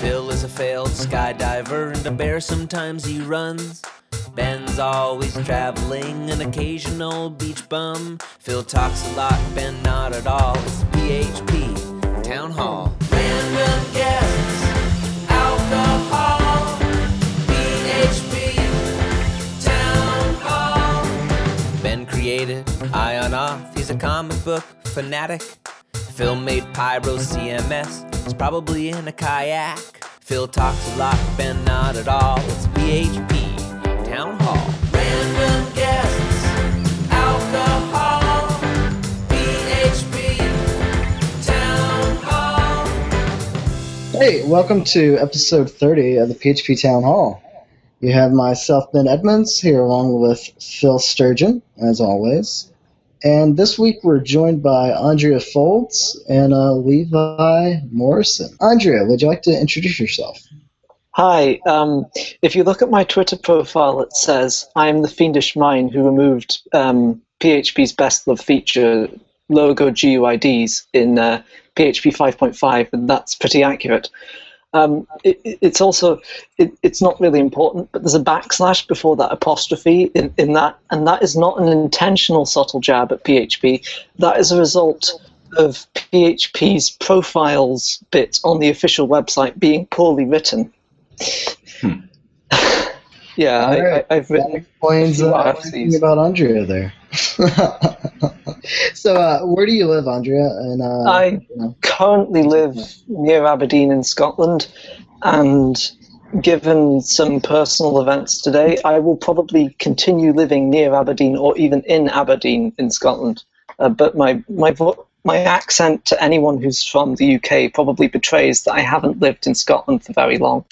Phil is a failed skydiver, and a bear sometimes he runs. Ben's always traveling, an occasional beach bum. Phil talks a lot, Ben not at all. It's PHP Town Hall. Random guests, alcohol. PHP Town Hall. Ben created Ion Auth, he's a comic book fanatic. Phil made PyroCMS, he's probably in a kayak. Phil talks a lot, Ben not at all. It's PHP Town Hall. Random guests, alcohol. PHP Town Hall. Hey, welcome to episode 30 of the PHP Town Hall. You have myself, Ben Edmonds, here along with Phil Sturgeon, as always. And this week we're joined by Andrea Faulds and uh, Levi Morrison. Andrea, would you like to introduce yourself? Hi. Um, if you look at my Twitter profile, it says I am the fiendish mind who removed um, PHP's best love feature logo GUIDs in uh, PHP 5.5, and that's pretty accurate. Um, it, it- it's also it, it's not really important, but there's a backslash before that apostrophe in, in that, and that is not an intentional subtle jab at PHP. That is a result of PHP's profiles bit on the official website being poorly written. yeah, I, Alright. I, I've That written. explains uh, everything about Andrea there. so, uh, where do you live, Andrea? And uh, I you know, currently live near Aberdeen in Scotland, and given some personal events today, I will probably continue living near Aberdeen or even in Aberdeen in Scotland. Uh, but my my vo- my accent to anyone who's from the UK probably betrays that I haven't lived in Scotland for very long.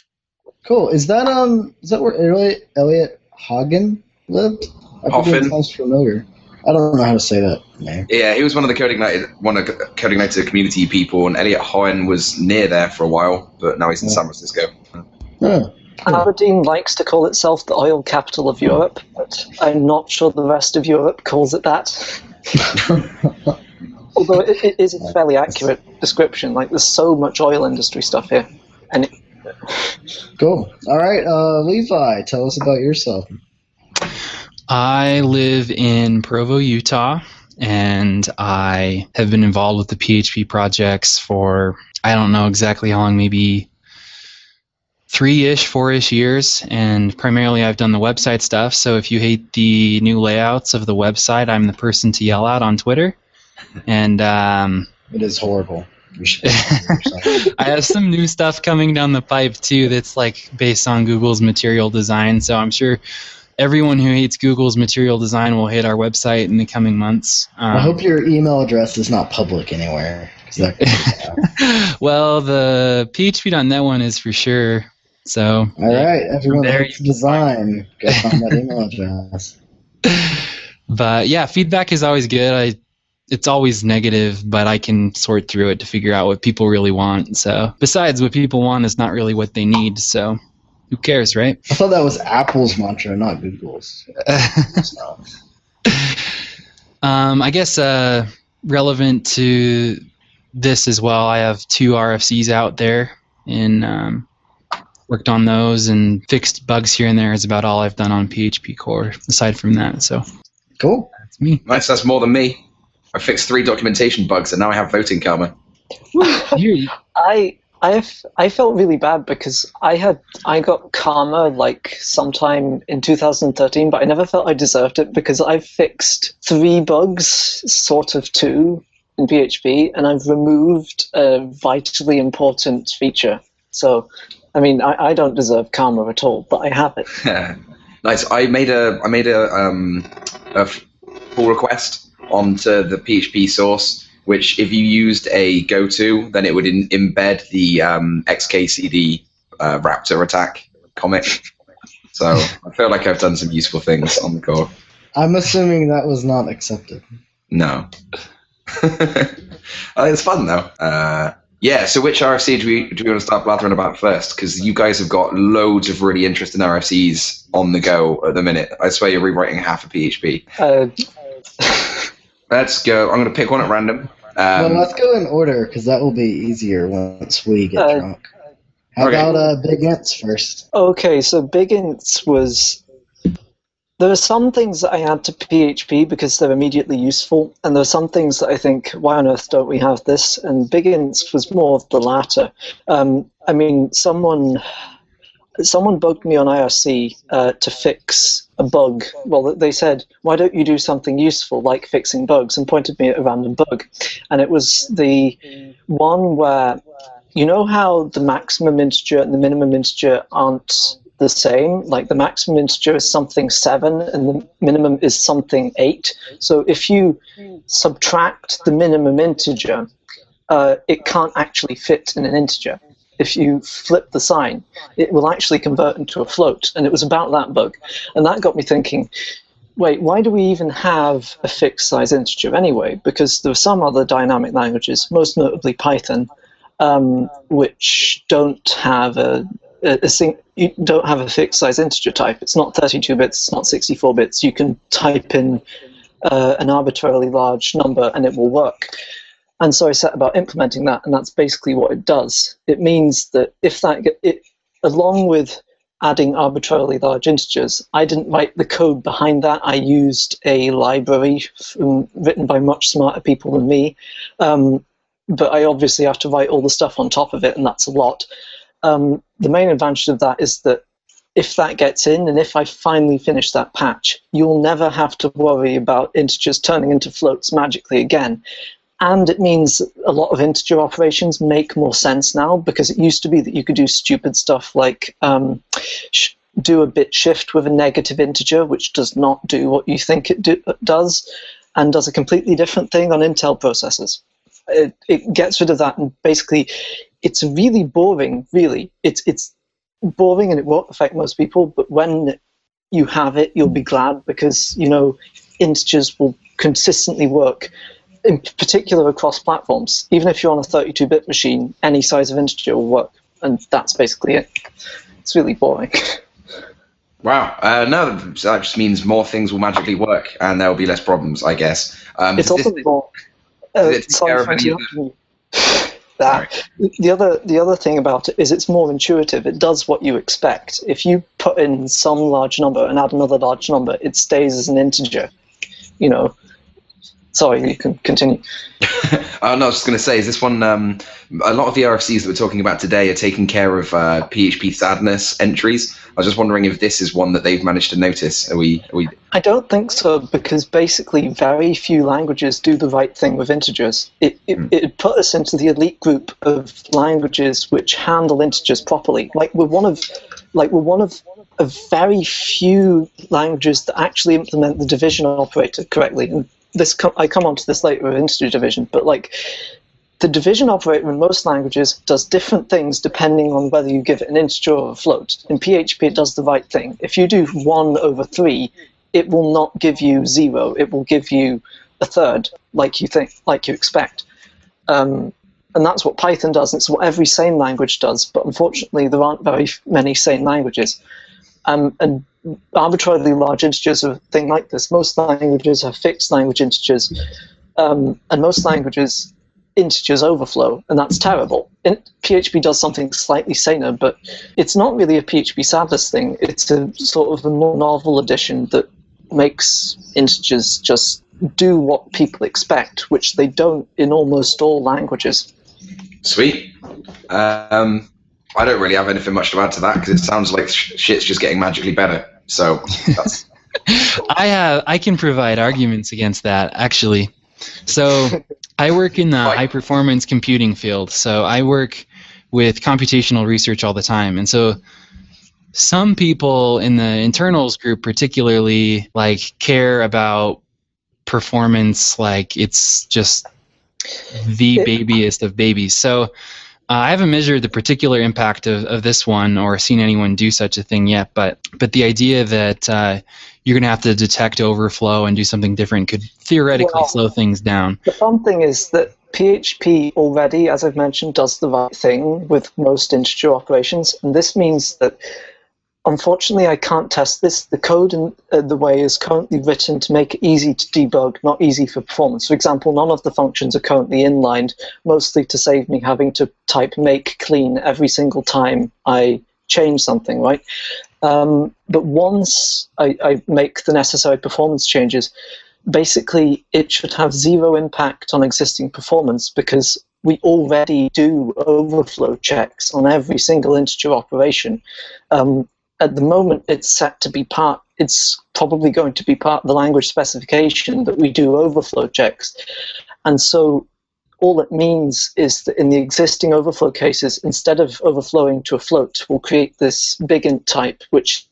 Cool. Is that um? Is that where Elliot, Elliot Haughin lived? I think it sounds familiar. I don't know how to say that name. Yeah, he was one of the CodeIgniter, one of the CodeIgniter community people, and Elliot Haughin was near there for a while, but now he's in Yeah. San Francisco. Huh. Aberdeen likes to call itself the oil capital of Europe, but I'm not sure the rest of Europe calls it that. Although it, it is a fairly accurate description. Like, there's so much oil industry stuff here. And it, Cool. All right, uh, Levi, tell us about yourself. I live in Provo, Utah, and I have been involved with the PHP projects for I don't know exactly how long, maybe three ish, four ish years. And primarily I've done the website stuff. So if you hate the new layouts of the website, I'm the person to yell at on Twitter. And um, It is horrible. Should. I have some new stuff coming down the pipe too that's like based on Google's material design. So I'm sure everyone who hates Google's material design will hate our website in the coming months. Um, I hope your email address is not public anywhere. that could be bad. well, the PHP.net one is for sure. So All right, everyone There hates design. Go find that email address. but yeah, feedback is always good. I it's always negative, but I can sort through it to figure out what people really want. So besides, what people want is not really what they need. So who cares, right? I thought that was Apple's mantra, not Google's. So, Um, I guess uh, relevant to this as well, I have two RFCs out there and um, worked on those and fixed bugs here and there is about all I've done on PHP Core aside from that. So cool. that's me. Nice, that's more than me. I fixed three documentation bugs, and now I have voting karma. I I I f- I felt really bad because I had I got karma like sometime in 2013, but I never felt I deserved it because I've fixed three bugs, sort of two in PHP, and I've removed a vitally important feature. So, I mean, I, I don't deserve karma at all, but I have it. nice. I made a I made a um a f- pull request onto the PHP source, which if you used a goto, then it would in, embed the um, XKCD uh, Raptor attack comic. So I feel like I've done some useful things on the core. I'm assuming that was not accepted. No. Uh, it's fun though. Uh, yeah. So which RFC do we do we want to start blathering about first? Because you guys have got loads of really interesting RFCs on the go at the minute. I swear you're rewriting half of PHP. Uh, Let's go. I'm going to pick one at random. Um, well, let's go in order because that will be easier once we get Uh, drunk. How Okay. about uh, big ints first? Okay, so big ints was. There are some things that I add to PHP because they're immediately useful, and there are some things that I think, why on earth don't we have this? And big ints was more of the latter. Um, I mean, someone someone bugged me on IRC uh, to fix a bug. Well, they said, why don't you do something useful like fixing bugs, and pointed me at a random bug. And it was the one where you know how the maximum integer and the minimum integer aren't the same? Like the maximum integer is something 7 and the minimum is something 8. So if you subtract the minimum integer, uh, it can't actually fit in an integer. If you flip the sign, it will actually convert into a float. And it was about that bug. And that got me thinking, wait, why do we even have a fixed size integer anyway? Because there are some other dynamic languages, most notably Python, um, which don't have a, a, a sing, you don't have a fixed size integer type. It's not 32 bits, it's not 64 bits. You can type in uh, an arbitrarily large number and it will work. And so I set about implementing that, and that's basically what it does. It means that if that it, along with adding arbitrarily large integers, I didn't write the code behind that. I used a library from, written by much smarter people than me, um, but I obviously have to write all the stuff on top of it, and that's a lot. Um, the main advantage of that is that if that gets in, and if I finally finish that patch, you'll never have to worry about integers turning into floats magically again. And it means a lot of integer operations make more sense now because it used to be that you could do stupid stuff like um, sh- do a bit shift with a negative integer, which does not do what you think it do- does, and does a completely different thing on Intel processors. It, it gets rid of that, and basically, it's really boring. Really, it's it's boring, and it won't affect most people. But when you have it, you'll be glad because you know integers will consistently work in particular across platforms. Even if you're on a 32-bit machine, any size of integer will work, and that's basically it. It's really boring. Wow. Uh, no, that just means more things will magically work, and there will be less problems, I guess. Um, it's also this- more. Uh, sorry care of for any of interrupting you. That. The other the other thing about it is it's more intuitive. It does what you expect. If you put in some large number and add another large number, it stays as an integer. You know. Sorry, you can continue. Oh, no, I was just going to say, is this one? Um, a lot of the RFCs that we're talking about today are taking care of uh, PHP sadness entries. I was just wondering if this is one that they've managed to notice. Are we? Are we? I don't think so because basically very few languages do the right thing with integers. It, it, it put us into the elite group of languages which handle integers properly. Like we're one of, like we're one of a very few languages that actually implement the division operator correctly. And this com- I come on to this later with integer division, but like the division operator in most languages does different things depending on whether you give it an integer or a float. In PHP, it does the right thing. If you do 1 over 3, it will not give you 0. It will give you a third, like you think, like you expect. Um, and that's what Python does. And it's what every sane language does. But unfortunately, there aren't very many sane languages. Um, and arbitrarily large integers are a thing like this. Most languages have fixed language integers, um, and most languages integers overflow, and that's terrible. In, PHP does something slightly saner, but it's not really a PHP sadness thing. It's a sort of a more novel addition that makes integers just do what people expect, which they don't in almost all languages. Sweet. Um, I don't really have anything much to add to that because it sounds like sh- shit's just getting magically better. So that's I uh, I can provide arguments against that actually. So I work in the high performance computing field. So I work with computational research all the time, and so some people in the internals group particularly like care about performance like it's just the It- babiest of babies. So uh, I haven't measured the particular impact of, of this one or seen anyone do such a thing yet, but but the idea that uh, you're going to have to detect overflow and do something different could theoretically Well- slow things down. The fun thing is that PHP already, as I've mentioned, does the right thing with most integer operations, and this means that unfortunately, I can't test this. The code in uh, the way is currently written to make it easy to debug, not easy for performance. For example, none of the functions are currently inlined, mostly to save me having to type make clean every single time I change something, right? Um, but once I, I make the necessary performance changes, basically it should have zero impact on existing performance because we already do overflow checks on every single integer operation. Um, at the moment, it's set to be part, it's probably going to be part of the language specification that we do overflow checks. And so all it means is that in the existing overflow cases, instead of overflowing to a float, we'll create this big int type, which,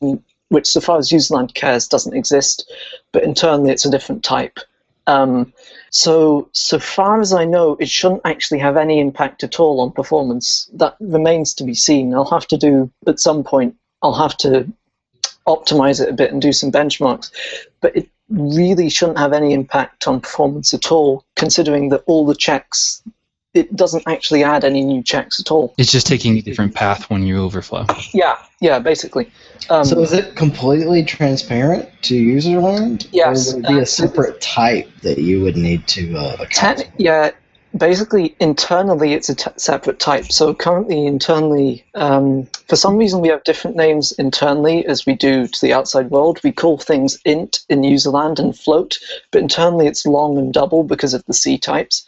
which so far as userland cares, doesn't exist, but internally it's a different type. Um, so, so far as I know, it shouldn't actually have any impact at all on performance. That remains to be seen. I'll have to do, at some point, I'll have to optimize it a bit and do some benchmarks. But it really shouldn't have any impact on performance at all, considering that all the checks, it doesn't actually add any new checks at all. It's just taking a different path when you overflow. Yeah, yeah, basically. Um, so is it completely transparent to userland? Yes, Or would it be uh, a separate type that you would need to uh, account Ten, yeah, basically internally it's a t- separate type. So currently internally, um, for some reason we have different names internally as we do to the outside world. We call things int in userland and float, but internally it's long and double because of the C types.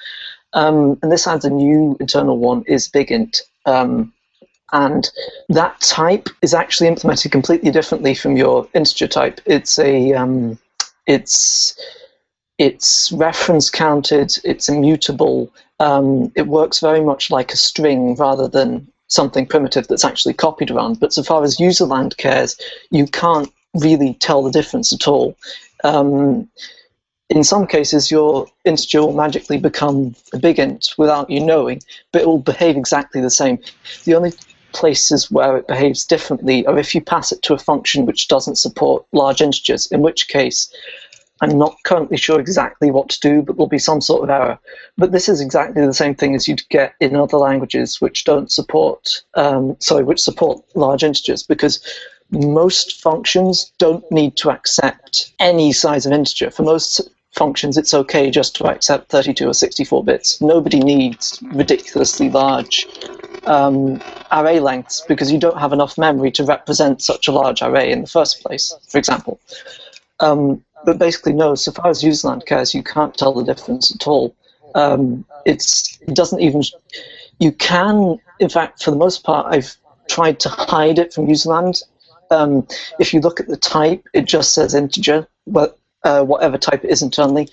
Um, and this adds a new internal one is big int. Um, and that type is actually implemented completely differently from your integer type. It's a um, it's it's reference counted, it's immutable, um, it works very much like a string rather than something primitive that's actually copied around. But so far as userland cares, you can't really tell the difference at all. Um, in some cases, your integer will magically become a big int without you knowing, but it will behave exactly the same. The only places where it behaves differently are if you pass it to a function which doesn't support large integers, in which case I'm not currently sure exactly what to do, but there'll be some sort of error. But this is exactly the same thing as you'd get in other languages which don't support, um, sorry, which support large integers, because most functions don't need to accept any size of integer. For most functions, it's okay just to accept 32 or 64 bits. Nobody needs ridiculously large um, array lengths because you don't have enough memory to represent such a large array in the first place, for example. Um, but basically, no. So far as userland cares, you can't tell the difference at all. Um, it's it doesn't even. You can, in fact, for the most part, I've tried to hide it from userland. Um, if you look at the type, it just says integer, but uh, whatever type it is internally.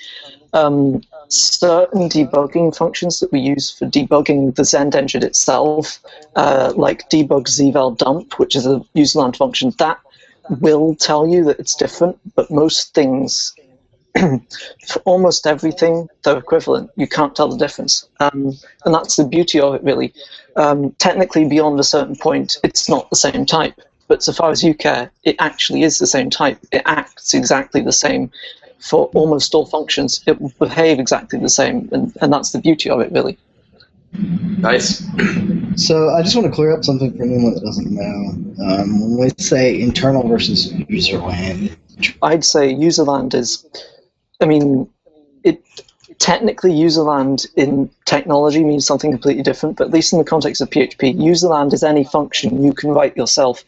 Um, certain debugging functions that we use for debugging the Zend engine itself, uh, like debug zval dump, which is a userland function, that will tell you that it's different, but most things, for almost everything, they're equivalent. You can't tell the difference. Um, and that's the beauty of it, really. Um, technically, beyond a certain point, it's not the same type. But so far as you care, it actually is the same type. It acts exactly the same for almost all functions. It will behave exactly the same, and, and that's the beauty of it, really. Nice. So I just want to clear up something for anyone that doesn't know. Um, when we say internal versus userland, I'd say userland is, I mean, it technically userland in technology means something completely different, but at least in the context of PHP, userland is any function you can write yourself.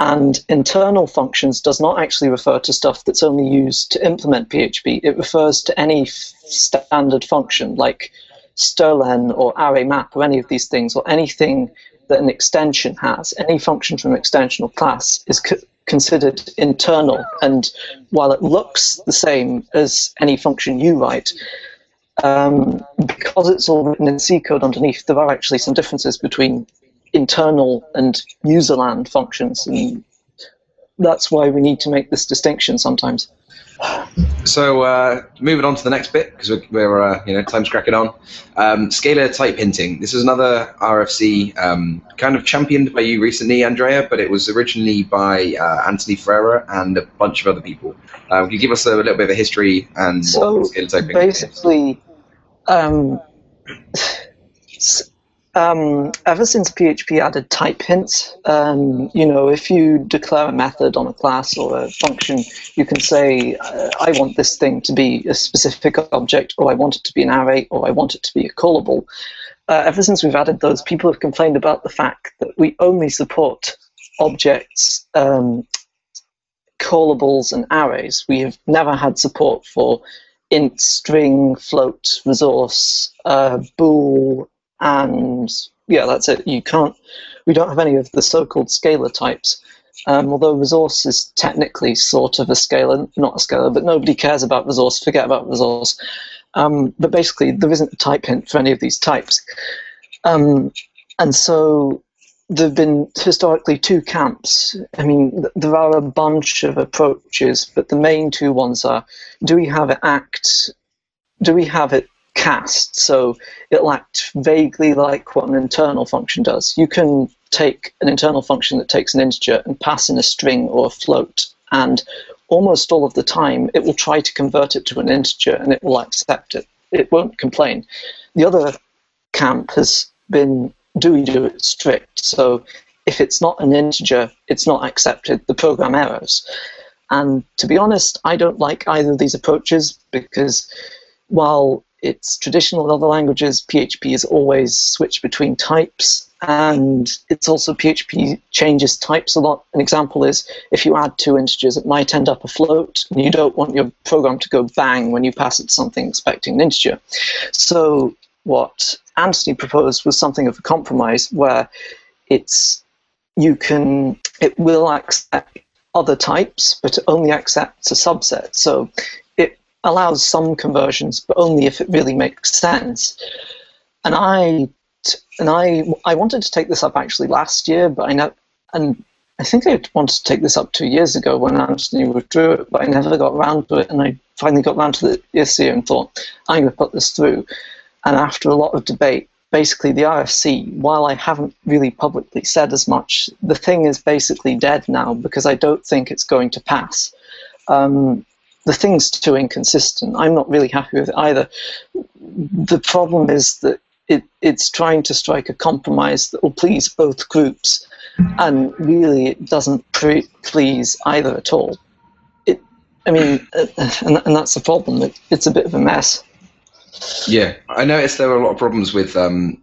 And internal functions does not actually refer to stuff that's only used to implement PHP. It refers to any f- standard function like strlen or array map or any of these things or anything that an extension has. Any function from an extensional class is co- considered internal. And while it looks the same as any function you write, um, because it's all written in C code underneath, there are actually some differences between internal and userland functions, and that's why we need to make this distinction sometimes. So uh, moving on to the next bit because we're, we're uh, you know time's cracking on. Um, scalar type hinting. This is another RFC um, kind of championed by you recently, Andrea, but it was originally by uh, Anthony Ferrara and a bunch of other people. Uh, can you give us a little bit of a history and So what scalar type hinting is? basically, um, um, ever since PHP added type hints, um, you know, if you declare a method on a class or a function, you can say, uh, I want this thing to be a specific object, or I want it to be an array, or I want it to be a callable. Uh, ever since we've added those, people have complained about the fact that we only support objects, um, callables, and arrays. We have never had support for int, string, float, resource, uh, bool, and yeah, that's it. You can't. We don't have any of the so-called scalar types. Um, although resource is technically sort of a scalar, not a scalar, but nobody cares about resource. Forget about resource. Um, but basically, there isn't a type hint for any of these types. Um, and so there have been historically two camps. I mean, there are a bunch of approaches, but the main two ones are do we have it act, do we have it cast? So it'll act vaguely like what an internal function does. You can take an internal function that takes an integer and pass in a string or a float, and almost all of the time it will try to convert it to an integer and it will accept it. It won't complain. The other camp has been do we do it strict? So if it's not an integer, it's not accepted, the program errors. And to be honest, I don't like either of these approaches because while it's traditional in other languages, PHP is always switched between types and it's also PHP changes types a lot. An example is if you add two integers, it might end up a float, and you don't want your program to go bang when you pass it something expecting an integer. So what Anthony proposed was something of a compromise where it's you can it will accept other types, but it only accepts a subset. So allows some conversions, but only if it really makes sense. And I and I I wanted to take this up actually last year, but I know and I think I wanted to take this up two years ago when Anthony withdrew it, but I never got around to it, and I finally got around to this year and thought I'm going to put this through. And after a lot of debate, basically the RFC, while I haven't really publicly said as much, the thing is basically dead now because I don't think it's going to pass. Um, the thing's too inconsistent. I'm not really happy with it either. The problem is that it, it's trying to strike a compromise that will please both groups, and really it doesn't pre- please either at all. It, I mean, uh, and, and that's the problem. It, it's a bit of a mess. Yeah, I noticed there were a lot of problems with, um,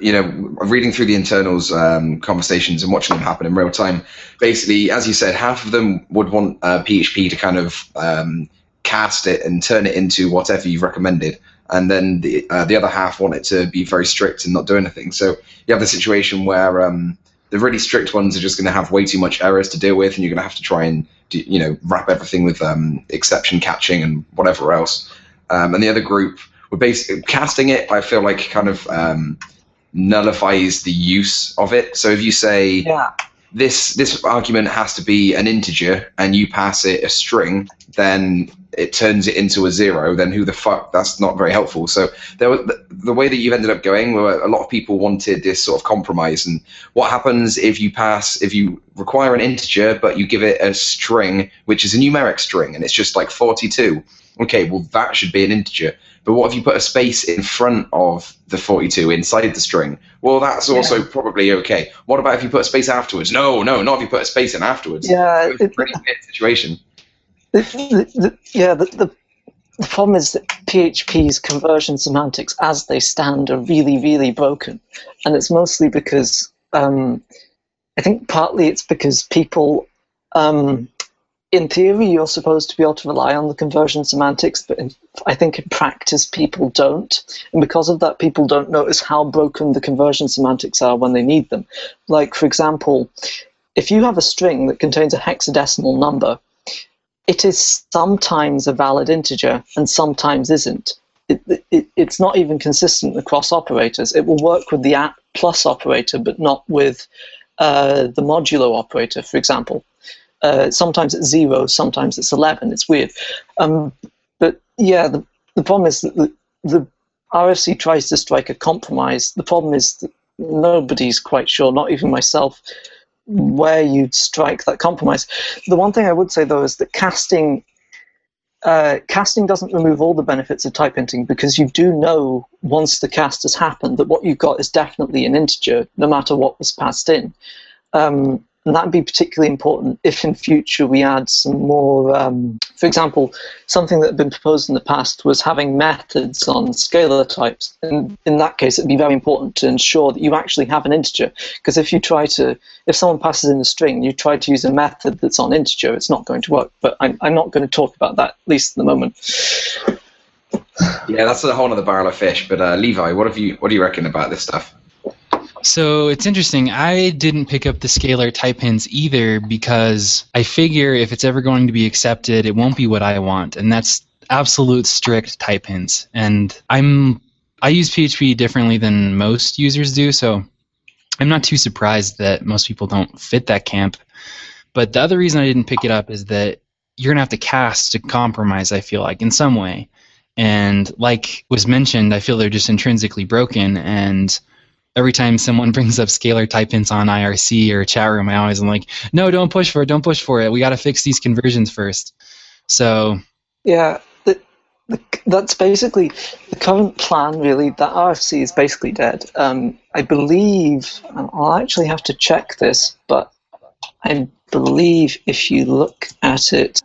you know, reading through the internals um, conversations and watching them happen in real time. Basically, as you said, half of them would want uh, PHP to kind of um, cast it and turn it into whatever you've recommended, and then the uh, the other half want it to be very strict and not do anything. So you have the situation where um, the really strict ones are just going to have way too much errors to deal with, and you're going to have to try and do, you know wrap everything with um, exception catching and whatever else. Um, and the other group we're basically casting it. I feel like kind of um, nullifies the use of it. So if you say yeah. this this argument has to be an integer and you pass it a string, then it turns it into a zero. Then who the fuck? That's not very helpful. So there was, the, the way that you've ended up going, where a lot of people wanted this sort of compromise. And what happens if you pass if you require an integer but you give it a string, which is a numeric string, and it's just like forty two? Okay, well that should be an integer but what if you put a space in front of the 42 inside the string? Well, that's also yeah. probably okay. What about if you put a space afterwards? No, no, not if you put a space in afterwards. Yeah, it's a pretty weird situation. The, the, the, yeah, the, the, the problem is that PHP's conversion semantics, as they stand, are really, really broken, and it's mostly because um, I think partly it's because people um, in theory, you're supposed to be able to rely on the conversion semantics, but in, I think in practice, people don't. And because of that, people don't notice how broken the conversion semantics are when they need them. Like, for example, if you have a string that contains a hexadecimal number, it is sometimes a valid integer and sometimes isn't. It, it, it's not even consistent across operators. It will work with the at plus operator, but not with uh, the modulo operator, for example. Uh, sometimes it's zero, sometimes it's 11. It's weird. Um, but yeah, the, the problem is that the, the RFC tries to strike a compromise. The problem is that nobody's quite sure, not even myself, where you'd strike that compromise. The one thing I would say, though, is that casting uh, casting doesn't remove all the benefits of type hinting because you do know once the cast has happened that what you've got is definitely an integer, no matter what was passed in. Um, and that'd be particularly important if in future we add some more, um, for example, something that had been proposed in the past was having methods on scalar types. And in that case, it'd be very important to ensure that you actually have an integer. Because if you try to, if someone passes in a string, you try to use a method that's on integer, it's not going to work. But I'm, I'm not going to talk about that, at least at the moment. Yeah, that's a whole other barrel of fish. But uh, Levi, what have you? What do you reckon about this stuff? So it's interesting. I didn't pick up the scalar type hints either because I figure if it's ever going to be accepted, it won't be what I want, and that's absolute strict type hints. And I'm I use PHP differently than most users do, so I'm not too surprised that most people don't fit that camp. But the other reason I didn't pick it up is that you're gonna have to cast to compromise. I feel like in some way, and like was mentioned, I feel they're just intrinsically broken and every time someone brings up scalar type hints on IRC or chat room, I always am like, no, don't push for it, don't push for it. We got to fix these conversions first. So yeah, the, the, that's basically the current plan. Really, that RFC is basically dead. Um, I believe I'll actually have to check this, but I believe if you look at it.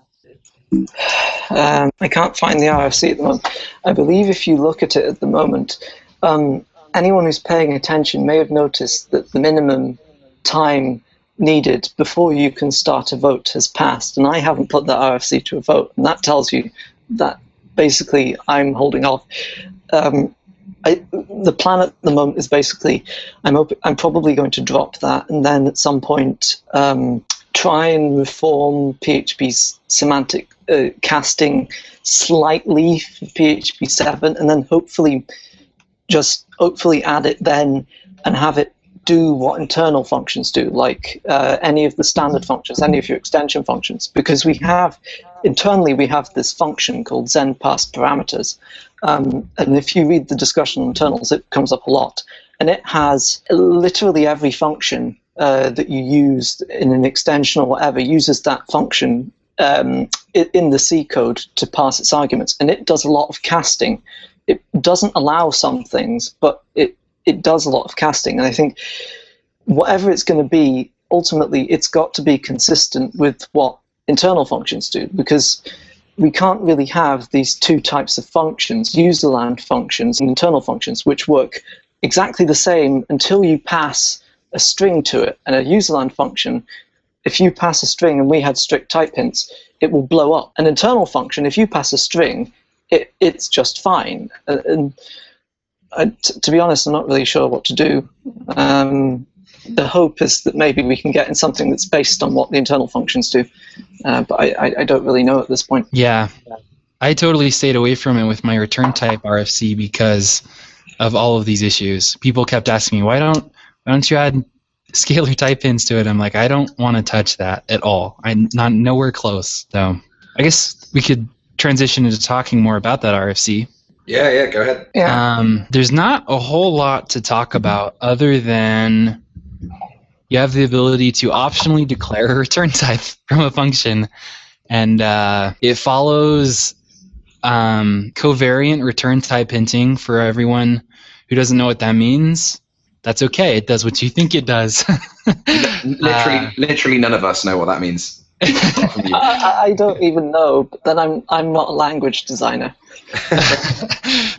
Um, I can't find the RFC at the moment. I believe if you look at it at the moment, um, anyone who's paying attention may have noticed that the minimum time needed before you can start a vote has passed, and I haven't put that RFC to a vote, and that tells you that basically I'm holding off. Um, I, the plan at the moment is basically I'm op- I'm probably going to drop that, and then at some point um, try and reform PHP's semantic uh, casting slightly for PHP seven, and then hopefully just hopefully add it then and have it do what internal functions do, like uh, any of the standard functions, any of your extension functions, because we have internally we have this function called Zend parse parameters, um, and if you read the discussion on internals, it comes up a lot, and it has literally every function uh, that you use in an extension or whatever uses that function um, in the C code to pass its arguments, and it does a lot of casting it doesn't allow some things, but it it does a lot of casting. And I think whatever it's going to be, ultimately, it's got to be consistent with what internal functions do, because we can't really have these two types of functions, userland functions and internal functions, which work exactly the same until you pass a string to it. And a userland function, if you pass a string and we had strict type hints, it will blow up. An internal function, if you pass a string, it, it's just fine. And I, t- to be honest, I'm not really sure what to do. Um, the hope is that maybe we can get in something that's based on what the internal functions do, uh, but I, I, I, don't really know at this point. Yeah, I totally stayed away from it with my return type RFC because of all of these issues. People kept asking me, "Why don't why don't you add scalar type hints to it?" I'm like, I don't want to touch that at all. I'm not nowhere close. So I guess we could transition into talking more about that RFC. Yeah, yeah, go ahead. Yeah. Um, there's not a whole lot to talk about other than you have the ability to optionally declare a return type from a function, and uh, it follows um, covariant return type hinting for everyone who doesn't know what that means. That's okay. It does what you think it does. literally, uh, literally, none of us know what that means. I, I, don't even know. But then I'm I'm not a language designer.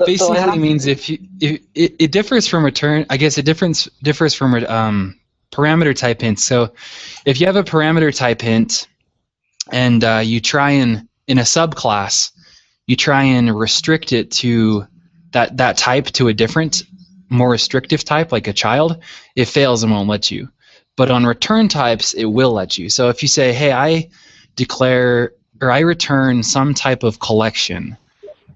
Basically, have, means if you if, it, it differs from return. I guess it difference differs from um, parameter type hints. So, if you have a parameter type hint, and uh, you try and in a subclass, you try and restrict it to that that type to a different, more restrictive type, like a child, it fails and won't let you. But on return types, it will let you. So if you say, hey, I declare or I return some type of collection,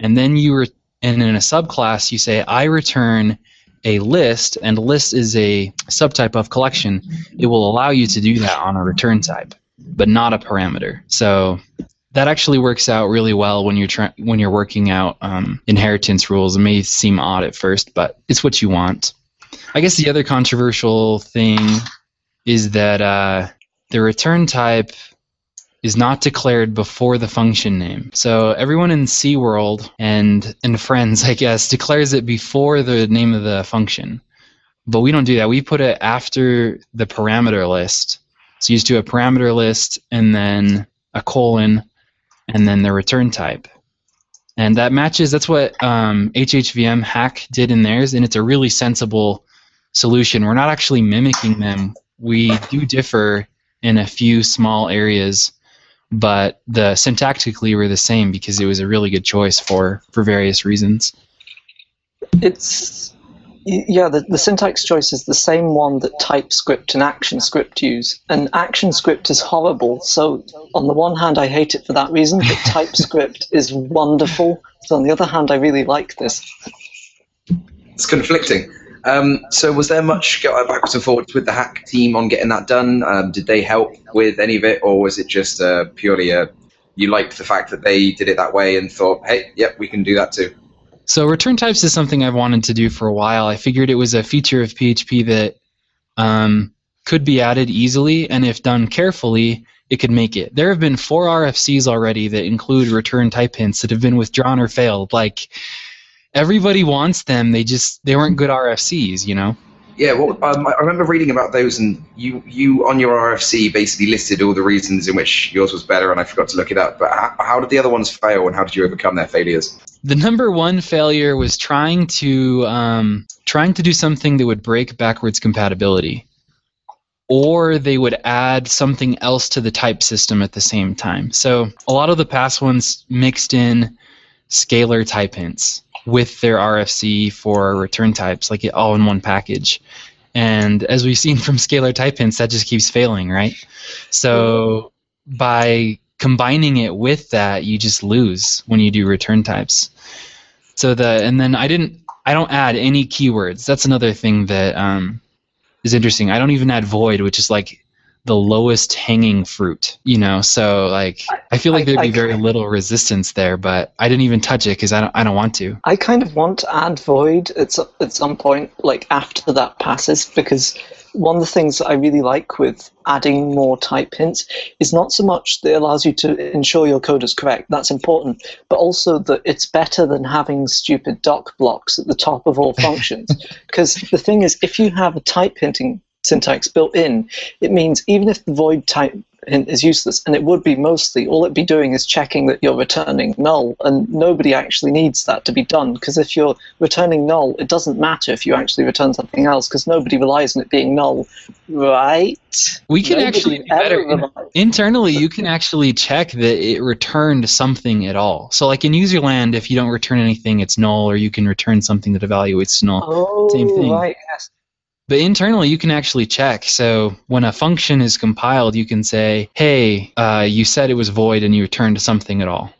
and then you re- and in a subclass you say I return a list, and list is a subtype of collection, it will allow you to do that on a return type, but not a parameter. So that actually works out really well when you're trying when you're working out um, inheritance rules. It may seem odd at first, but it's what you want. I guess the other controversial thing is that uh, the return type is not declared before the function name. So everyone in C world and and friends, I guess, declares it before the name of the function. But we don't do that. We put it after the parameter list. So you just do a parameter list and then a colon and then the return type. And that matches, that's what um, HHVM hack did in theirs, and it's a really sensible solution. We're not actually mimicking them. We do differ in a few small areas, but the syntactically we're the same because it was a really good choice for for various reasons. It's yeah, the, the syntax choice is the same one that TypeScript and ActionScript use. And ActionScript is horrible. So, on the one hand, I hate it for that reason, but TypeScript is wonderful. So, on the other hand, I really like this. It's conflicting. Um, so, was there much backwards and forwards with the hack team on getting that done? Um, did they help with any of it, or was it just uh, purely a you liked the fact that they did it that way and thought, hey, yep, we can do that too? So return types is something I've wanted to do for a while. I figured it was a feature of PHP that um, could be added easily, and if done carefully, it could make it. There have been four RFCs already that include return type hints that have been withdrawn or failed. Like everybody wants them, they just they weren't good RFCs, you know. Yeah, well, um, I remember reading about those, and you you on your RFC basically listed all the reasons in which yours was better, and I forgot to look it up. But how, how did the other ones fail, and how did you overcome their failures? The number one failure was trying to um, trying to do something that would break backwards compatibility, or they would add something else to the type system at the same time. So a lot of the past ones mixed in scalar type hints with their RFC for return types, like all in one package. And as we've seen from scalar type hints, that just keeps failing, right? So by combining it with that, you just lose when you do return types. So the and then I didn't I don't add any keywords. That's another thing that um, is interesting. I don't even add void, which is like the lowest hanging fruit, you know. So like I feel like there'd be very little resistance there, but I didn't even touch it because I don't I don't want to. I kind of want to add void at at some point, like after that passes, because one of the things that I really like with adding more type hints is not so much that it allows you to ensure your code is correct, that's important, but also that it's better than having stupid doc blocks at the top of all functions. Because the thing is, if you have a type hinting syntax built in, it means even if the void type is useless, and it would be mostly, all it'd be doing is checking that you're returning null, and nobody actually needs that to be done, because if you're returning null, it doesn't matter if you actually return something else, because nobody relies on it being null, right? We can nobody actually better. Internally, you can actually check that it returned something at all. So, like in userland, if you don't return anything, it's null, or you can return something that evaluates to null. Oh, Same thing. right, yes. But internally, you can actually check. So when a function is compiled, you can say, "Hey, uh, you said it was void, and you returned something at all."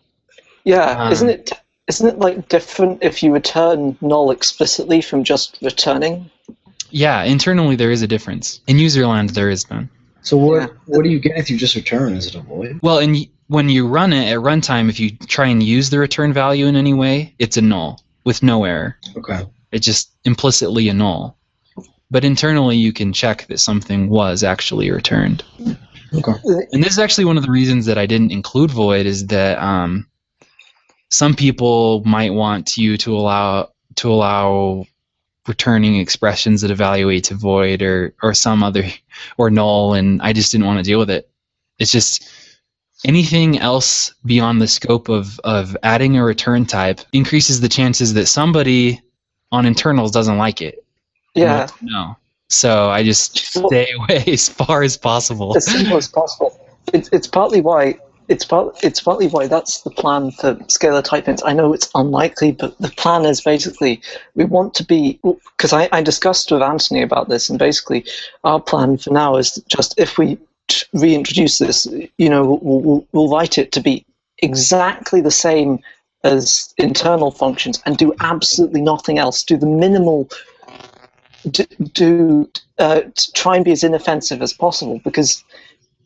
Yeah, Um, isn't it? Isn't it like different if you return null explicitly from just returning? Yeah, internally there is a difference. In userland, there is none. So what Yeah. what do you get if you just return? Is it a void? Well, and y- when you run it at runtime, if you try and use the return value in any way, it's a null with no error. Okay. It's just implicitly a null. But internally, you can check that something was actually returned. Okay. And this is actually one of the reasons that I didn't include void is that um, some people might want you to allow to allow returning expressions that evaluate to void or or some other or null, and I just didn't want to deal with it. It's just anything else beyond the scope of of adding a return type increases the chances that somebody on internals doesn't like it. Yeah, No. So I just stay away as far as possible. as simple as possible. It's it's partly why it's part it's partly why that's the plan for scalar type hints. I know it's unlikely, but the plan is basically we want to be because I, I discussed with Anthony about this, and basically our plan for now is just if we reintroduce this, you know, we'll, we'll, we'll write it to be exactly the same as internal functions and do absolutely nothing else. Do the minimal do, do uh, to try and be as inoffensive as possible because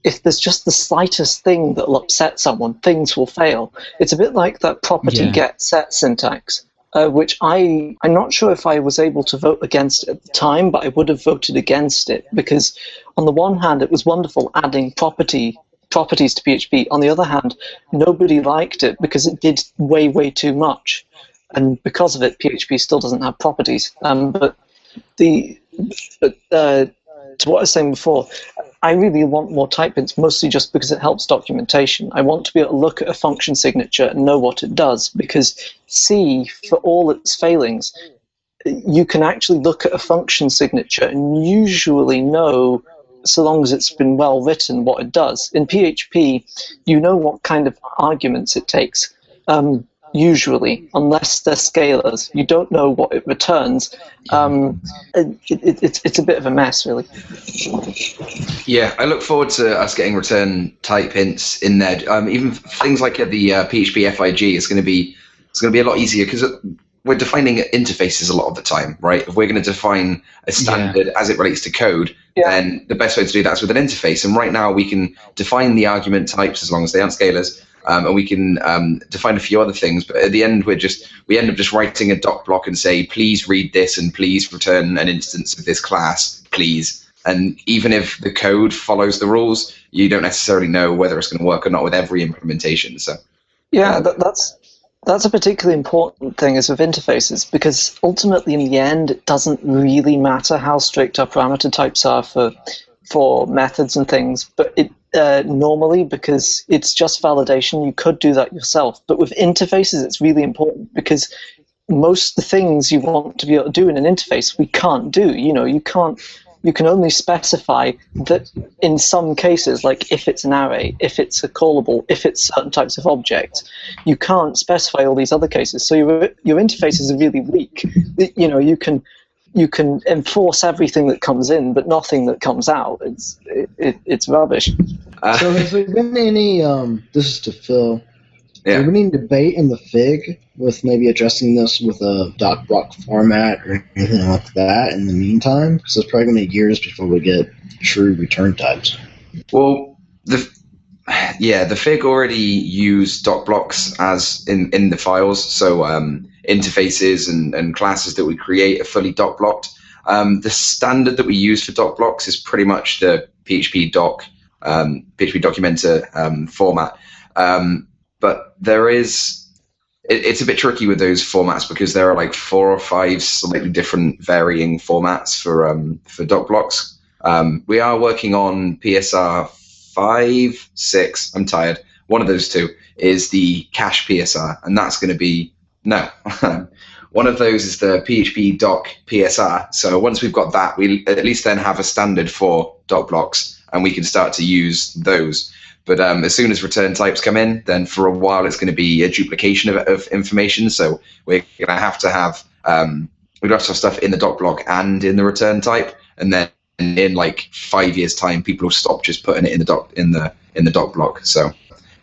if there's just the slightest thing that'll upset someone, things will fail. It's a bit like that property Yeah. get set syntax, uh, which I I'm not sure if I was able to vote against at the time, but I would have voted against it because on the one hand it was wonderful adding property properties to PHP. On the other hand, nobody liked it because it did way, way too much. And because of it, PHP still doesn't have properties. Um, but the uh, to what I was saying before, I really want more type hints, mostly just because it helps documentation. I want to be able to look at a function signature and know what it does, because C, for all its failings, you can actually look at a function signature and usually know, so long as it's been well written, what it does. In PHP, you know what kind of arguments it takes. Um, usually, unless they're scalars, you don't know what it returns. Um, it, it, it's it's a bit of a mess, really. Yeah, I look forward to us getting return type hints in there. Um, even things like the uh, PHP FIG is going to be it's going to be a lot easier because we're defining interfaces a lot of the time, right? If we're going to define a standard yeah. as it relates to code, yeah. then the best way to do that is with an interface. And right now, we can define the argument types as long as they aren't scalars, um, and we can um, define a few other things. But at the end, we're just we end up just writing a doc block and say, please read this and please return an instance of this class, please. And even if the code follows the rules, you don't necessarily know whether it's going to work or not with every implementation. So yeah, that, that's that's a particularly important thing is with interfaces because ultimately in the end it doesn't really matter how strict our parameter types are for for methods and things but it uh, normally because it's just validation you could do that yourself but with interfaces it's really important because most the things you want to be able to do in an interface we can't do you know you can't you can only specify that in some cases, like if it's an array, if it's a callable, if it's certain types of objects, you can't specify all these other cases. So your your interfaces are really weak. You know, you can you can enforce everything that comes in, but nothing that comes out. It's it, it it's rubbish. Uh, so has there been any? Um, this is to Phil. Yeah. Do we need debate in the Fig with maybe addressing this with a doc block format or anything like that in the meantime? Because it's probably going to be years before we get true return types. Well, the yeah, the Fig already use doc blocks as in, in the files, so um, interfaces and, and classes that we create are fully doc blocked. Um, the standard that we use for doc blocks is pretty much the PHP doc, um, phpDocumentor um, format. Um, but there is it, it's a bit tricky with those formats because there are like four or five slightly different varying formats for um, for doc blocks. Um, we are working on PSR five, six. I'm tired. One of those two is the cache PSR, and that's going to be no. One of those is the PHP doc PSR. So once we've got that, we at least then have a standard for doc blocks, and we can start to use those. But um, as soon as return types come in, then for a while it's going to be a duplication of, of information. So we're going to have to have um, we have to have stuff in the doc block and in the return type, and then in like five years' time, people will stop just putting it in the doc in the in the doc block. So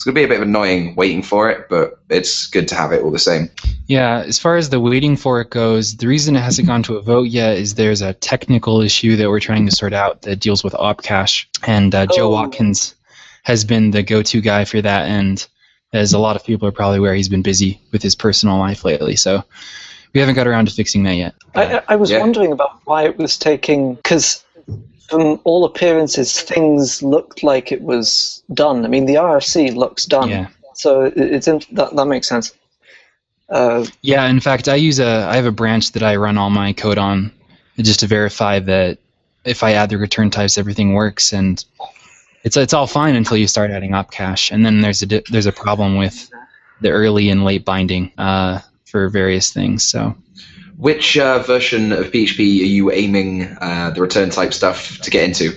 it's going to be a bit of annoying waiting for it, but it's good to have it all the same. Yeah, as far as the waiting for it goes, the reason it hasn't gone to a vote yet is there's a technical issue that we're trying to sort out that deals with opcache, and uh, Joe oh. Watkins has been the go-to guy for that. And as a lot of people are probably aware, he's been busy with his personal life lately. So we haven't got around to fixing that yet. I, I was yeah. wondering about why it was taking because from all appearances, things looked like it was done. I mean, the RFC looks done. Yeah. So it's in, that that makes sense. Uh, yeah, in fact, I use a I have a branch that I run all my code on just to verify that if I add the return types, everything works. And it's it's all fine until you start adding opcache, and then there's a there's a problem with the early and late binding uh, for various things. So, which uh, version of PHP are you aiming uh, the return type stuff to get into?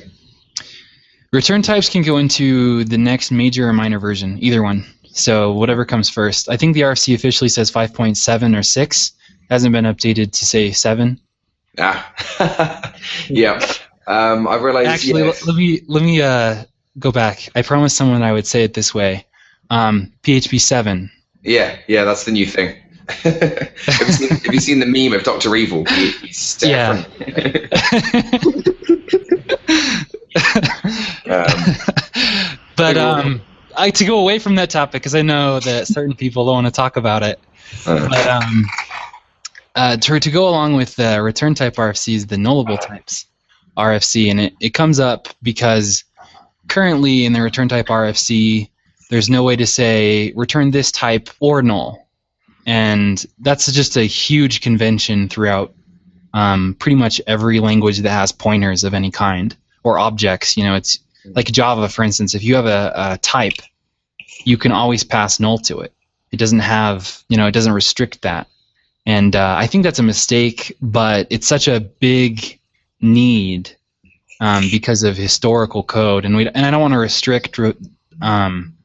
Return types can go into the next major or minor version, either one. So whatever comes first. I think the RFC officially says 5.7 or 6. Hasn't been updated to say 7. Ah, yeah. Um, I realized. Actually, yeah. let me let me uh, go back. I promised someone I would say it this way. Um, PHP seven. Yeah, yeah, that's the new thing. Have, you seen, have, you seen, the meme of Doctor Evil? yeah. um, but um, I to go away from that topic because I know that certain people don't want to talk about it. Uh, but um, uh, to, to go along with the return type RFCs, the nullable types RFC, and it, it comes up because currently in the return type RFC, there's no way to say return this type or null, and that's just a huge convention throughout um, pretty much every language that has pointers of any kind or objects. You know, it's like Java, for instance. If you have a, a type, you can always pass null to it. It doesn't have, you know, it doesn't restrict that. And uh, I think that's a mistake, but it's such a big need um, because of historical code, and we and I don't want to restrict um,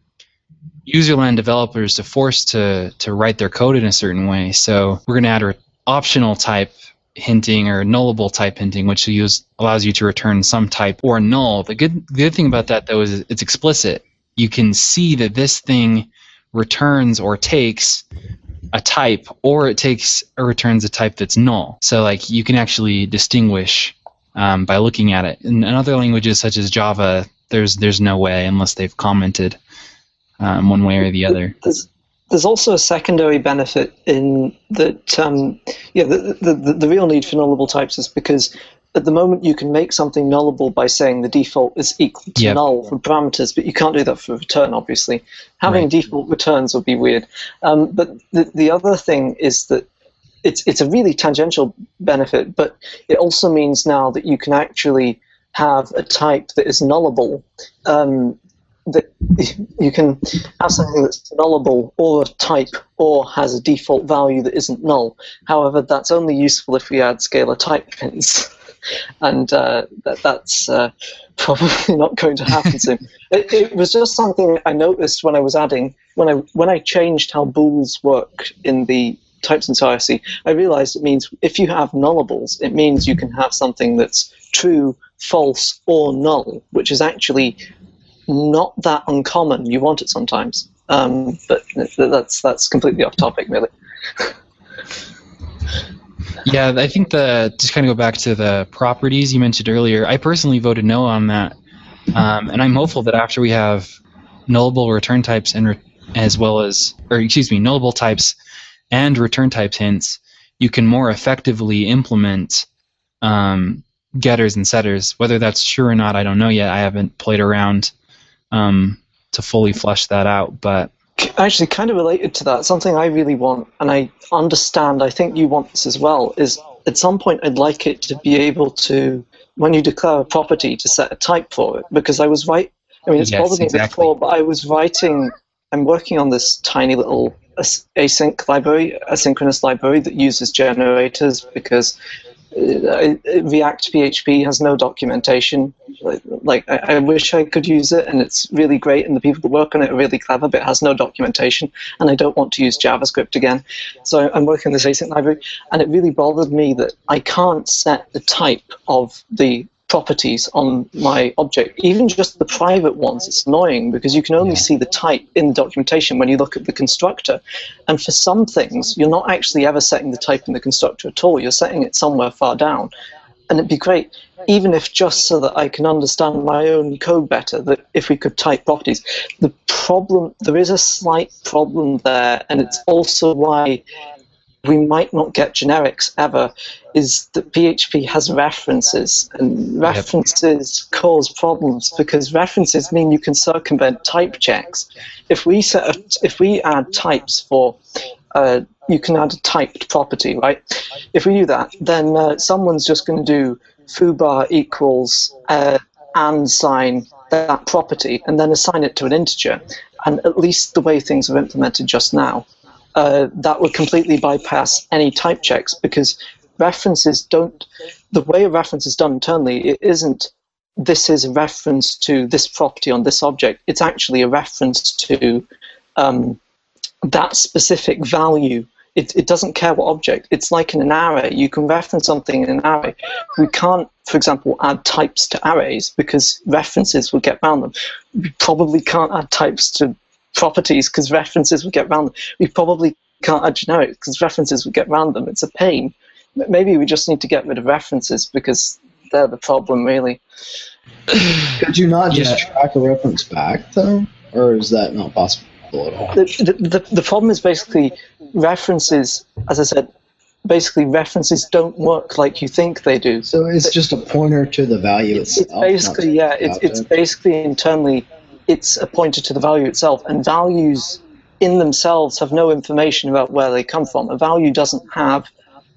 userland developers to force to to write their code in a certain way. So we're going to add an optional type hinting or nullable type hinting, which use, allows you to return some type or null. The good the good thing about that though is it's explicit. You can see that this thing returns or takes a type or it takes or returns a type that's null. So like you can actually distinguish um, by looking at it. In, in, other languages such as Java, there's there's no way unless they've commented um, one way or the other. There's, there's also a secondary benefit in that um, yeah the, the, the real need for nullable types is because at the moment you can make something nullable by saying the default is equal to yep. null for parameters, but you can't do that for return, obviously. Having right. default returns would be weird. Um, but the, the other thing is that it's, it's a really tangential benefit, but it also means now that you can actually have a type that is nullable. Um, that you can have something that's nullable or a type or has a default value that isn't null. However, that's only useful if we add scalar type hints. and uh, that, that's uh, probably not going to happen soon. It, it, was just something I noticed when I was adding when I when I changed how bools work in the types RFC. I realized it means if you have nullables, it means you can have something that's true, false, or null, which is actually not that uncommon. You want it sometimes, um, but that's that's completely off topic, really. Yeah, I think the just kind of go back to the properties you mentioned earlier. I personally voted no on that, um, and I'm hopeful that after we have nullable return types and re- as well as, or excuse me, nullable types and return types hints, you can more effectively implement um, getters and setters. Whether that's true or not, I don't know yet. I haven't played around um, to fully flesh that out, but actually kind of related to that something i really want and i understand i think you want this as well is at some point i'd like it to be able to when you declare a property to set a type for it because i was right i mean it's yes, bothered me exactly. before but i was writing i'm working on this tiny little async library asynchronous library that uses generators because React PHP has no documentation. Like, I, I, wish I could use it, and it's really great, and the people that work on it are really clever, but it has no documentation, and I don't want to use JavaScript again. So I'm working this async library, and it really bothered me that I can't set the type of the properties on my object, even just the private ones. It's annoying because you can only see the type in the documentation when you look at the constructor. And for some things, you're not actually ever setting the type in the constructor at all. You're setting it somewhere far down. And it'd be great, even if just so that I can understand my own code better, that if we could type properties. The problem, there is a slight problem there, and it's also why we might not get generics ever is that PHP has references, and references yep. cause problems because references mean you can circumvent type checks. If we set a, if we add types for uh, you can add a typed property, right? If we do that, then uh, someone's just going to do foobar equals uh, and sign that property and then assign it to an integer. And at least the way things are implemented just now, uh, that would completely bypass any type checks because references don't. The way a reference is done internally, it isn't. This is a reference to this property on this object. It's actually a reference to um, that specific value. It, it doesn't care what object. It's like in an array. You can reference something in an array. We can't, for example, add types to arrays because references would get around them. We probably can't add types to properties because references would get random. We probably can't add generics because references would get random. It's a pain. Maybe we just need to get rid of references because they're the problem, really. Could you not just yeah. track a reference back, though? Or is that not possible at all? The, the, the, the problem is basically references, as I said, basically references don't work like you think they do. So it's just a pointer to the value It's, itself. it's basically yeah, it's it's basically internally, it's a pointer to the value itself, and values in themselves have no information about where they come from. A value doesn't have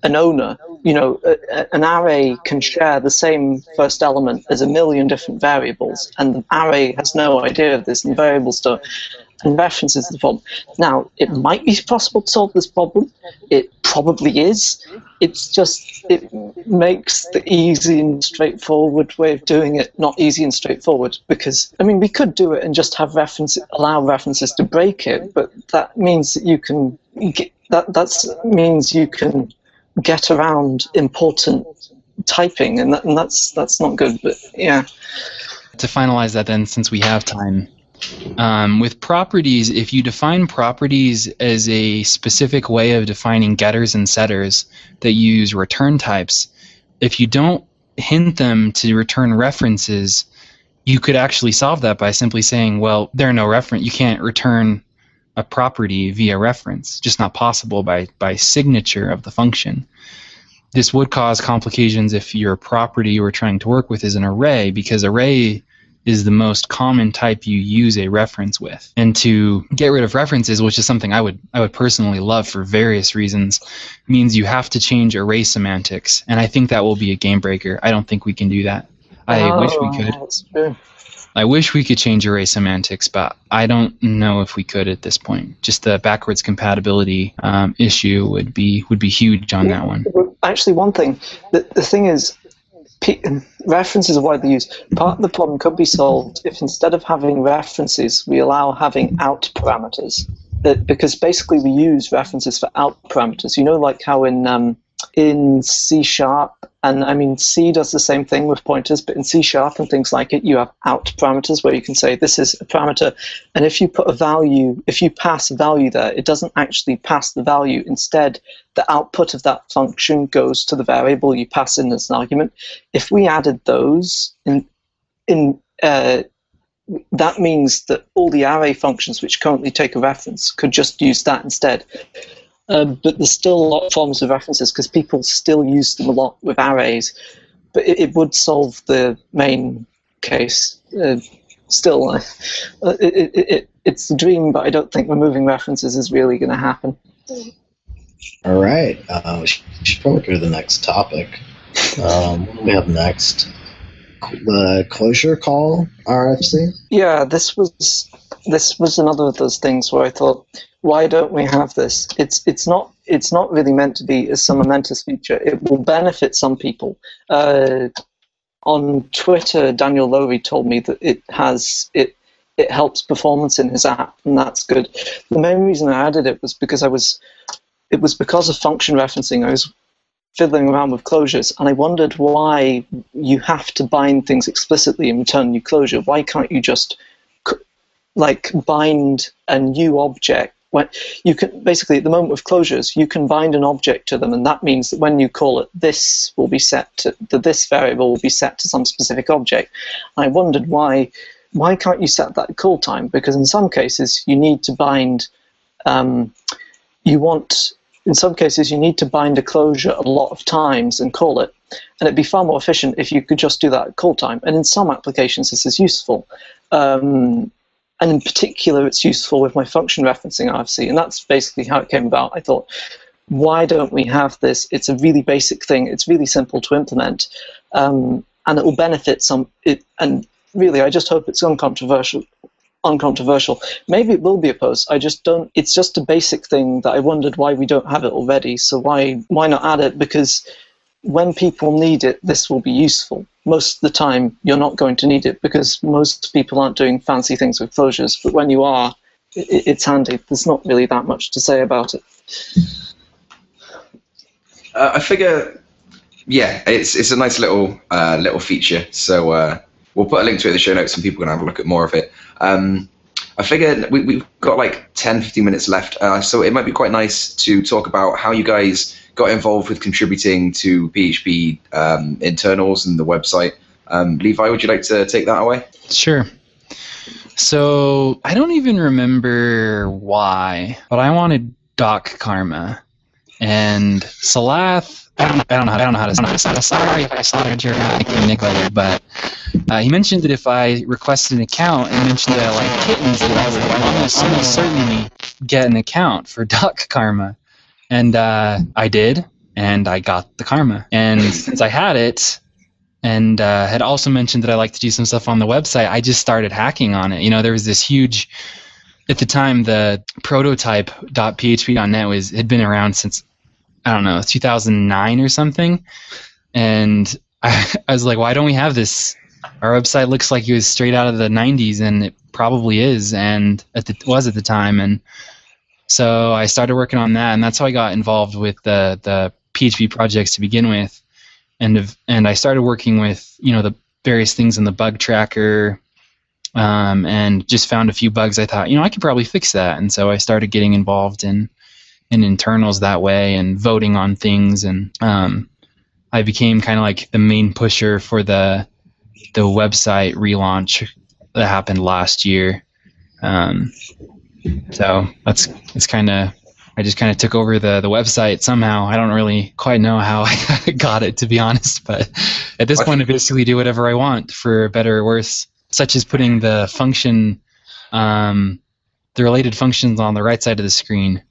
an owner. You know, a, a- an array can share the same first element as a million different variables, and the array has no idea of this, and variables don't. And references the problem. Now, it might be possible to solve this problem. It probably is. It's just it makes the easy and straightforward way of doing it not easy and straightforward because I mean we could do it and just have references allow references to break it, but that means that you can get, that that's means you can get around important typing and, that, and that's that's not good. But yeah, to finalize that then since we have time um, with properties if you define properties as a specific way of defining getters and setters that use return types if you don't hint them to return references you could actually solve that by simply saying well there are no reference you can't return a property via reference just not possible by by signature of the function. This would cause complications if your property you were trying to work with is an array because array is the most common type you use a reference with. And to get rid of references, which is something I would I would personally love for various reasons, means you have to change array semantics. And I think that will be a game breaker. I don't think we can do that. I wish we Oh, could. That's true. I wish we could change array semantics, but I don't know if we could at this point. Just the backwards compatibility um, issue would be would be huge on that one. Actually, one thing, the, the thing is, references are widely used. Part of the problem could be solved if instead of having references, we allow having out parameters. That, because basically we use references for out parameters. You know, like how in um, in C sharp, and I mean C does the same thing with pointers, but in C sharp and things like it, you have out parameters where you can say this is a parameter, and if you put a value, if you pass a value there, it doesn't actually pass the value. Instead, the output of that function goes to the variable you pass in as an argument. If we added those in, in uh, that means that all the array functions which currently take a reference could just use that instead. Um, but there's still a lot of forms of references because people still use them a lot with arrays. But it, it would solve the main case. Uh, still, uh, it, it, it, it's a dream, but I don't think removing references is really going to happen. All right. Uh, we should should probably go to the next topic. Um, what do we have next? The closure call RFC. Yeah, this was this was another of those things where I thought, why don't we have this? It's it's not it's not really meant to be some momentous feature. It will benefit some people. Uh, on Twitter, Daniel Lowrey told me that it has it it helps performance in his app, and that's good. The main reason I added it was because I was it was because of function referencing. I was fiddling around with closures, and I wondered why you have to bind things explicitly and return new closure. Why can't you just like bind a new object? When you can basically at the moment with closures, you can bind an object to them, and that means that when you call it, this will be set to the this variable will be set to some specific object. And I wondered why why can't you set that call time? Because in some cases you need to bind um, you want in some cases you need to bind a closure a lot of times and call it and it'd be far more efficient if you could just do that at call time. And in some applications this is useful. Um, and in particular it's useful with my function referencing RFC and that's basically how it came about. I thought why don't we have this? It's a really basic thing. It's really simple to implement. Um, and it will benefit some it and really I just hope it's uncontroversial uncontroversial. Maybe it will be opposed. I just don't. It's just a basic thing that I wondered why we don't have it already. So why why not add it? Because when people need it, this will be useful. Most of the time, you're not going to need it because most people aren't doing fancy things with closures. But when you are, it, it's handy. There's not really that much to say about it. Uh, I figure, yeah, it's it's a nice little uh, little feature. So uh, we'll put a link to it in the show notes, and people can have a look at more of it. Um, I figure we, we've got like 10, 15 minutes left, uh, so it might be quite nice to talk about how you guys got involved with contributing to PHP um, internals and the website. Um, Levi, would you like to take that away? Sure. So I don't even remember why, but I wanted Doc Karma, and salathe. I don't, I don't know. I don't know how to. Sorry if I slaughtered your uh, Nick but uh, he mentioned that if I requested an account and mentioned that I like kittens, that I would almost, certainly get an account for Doc Karma, and uh, I did, and I got the Karma, and since I had it, and uh, had also mentioned that I like to do some stuff on the website, I just started hacking on it. You know, there was this huge. At the time, the prototype.php.net was had been around since I don't know 2009 or something, and I, I was like, why don't we have this? Our website looks like it was straight out of the 90s, and it probably is, and the, was at the time, and so I started working on that, and that's how I got involved with the the PHP projects to begin with, and and I started working with you know the various things in the bug tracker, um, and just found a few bugs. I thought you know I could probably fix that, and so I started getting involved in in internals that way and voting on things, and um, I became kind of like the main pusher for the the website relaunch that happened last year. Um, so that's it's kind of I just kind of took over the the website somehow. I don't really quite know how I got it to be honest, but at this point I basically do whatever I want for better or worse, such as putting the function um, the related functions on the right side of the screen.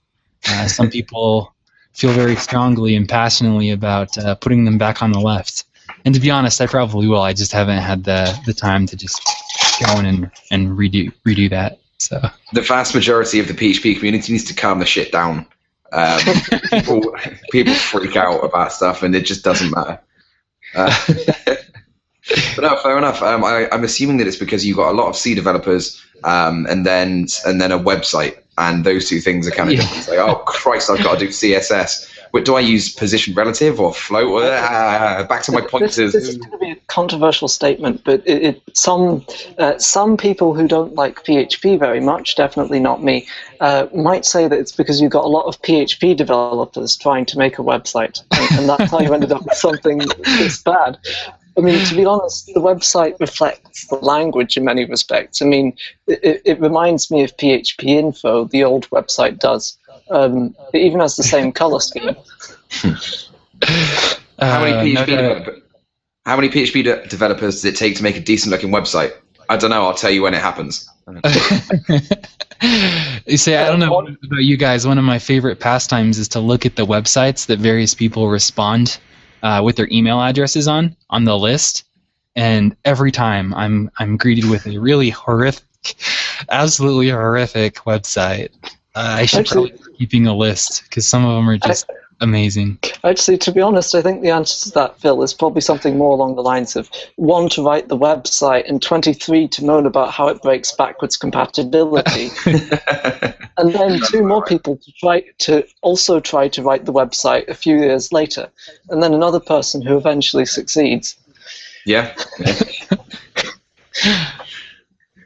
Uh, some people feel very strongly and passionately about uh, putting them back on the left. And to be honest, I probably will. I just haven't had the, the time to just go in and, and redo redo that. So the vast majority of the PHP community needs to calm the shit down. Um, people, people freak out about stuff, and it just doesn't matter. Uh, but no, fair enough. Um, I, am assuming that it's because you've got a lot of C developers, um, and then and then a website, and those two things are kind of yeah. different. It's like, oh Christ, I've got to do CSS. But do I use position relative or float? Uh, back to my point. This, this is going to be a controversial statement, but it, it, some uh, some people who don't like PHP very much, definitely not me, uh, might say that it's because you've got a lot of PHP developers trying to make a website, and, and that's how you ended up with something this bad. I mean, to be honest, the website reflects the language in many respects. I mean, it, it reminds me of PHP Info, the old website does. Um, it even has the same color scheme. how many PHP, uh, no, how many PHP de- developers does it take to make a decent looking website? I don't know. I'll tell you when it happens. you see, I don't know about you guys. One of my favorite pastimes is to look at the websites that various people respond uh, with their email addresses on on the list, and every time I'm I'm greeted with a really horrific, absolutely horrific website. Uh, I should Actually, probably be keeping a list because some of them are just I, amazing. Actually, to be honest, I think the answer to that, Phil, is probably something more along the lines of one to write the website and 23 to moan about how it breaks backwards compatibility. and then two more people to try to also try to write the website a few years later. And then another person who eventually succeeds. Yeah. yeah.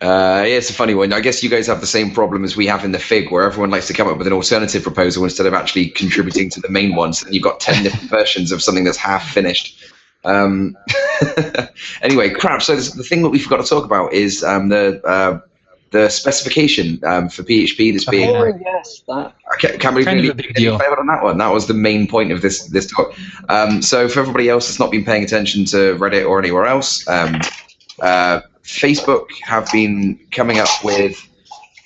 Uh, yeah, it's a funny one. I guess you guys have the same problem as we have in the Fig, where everyone likes to come up with an alternative proposal instead of actually contributing to the main one. So you've got 10 different versions of something that's half finished. Um, anyway, crap. So this, the thing that we forgot to talk about is um, the uh, the specification um, for PHP that's being. Oh yes, that. I can't, can't believe really big deal. on that one. That was the main point of this this talk. Um, so for everybody else that's not been paying attention to Reddit or anywhere else, um, uh, Facebook have been coming up with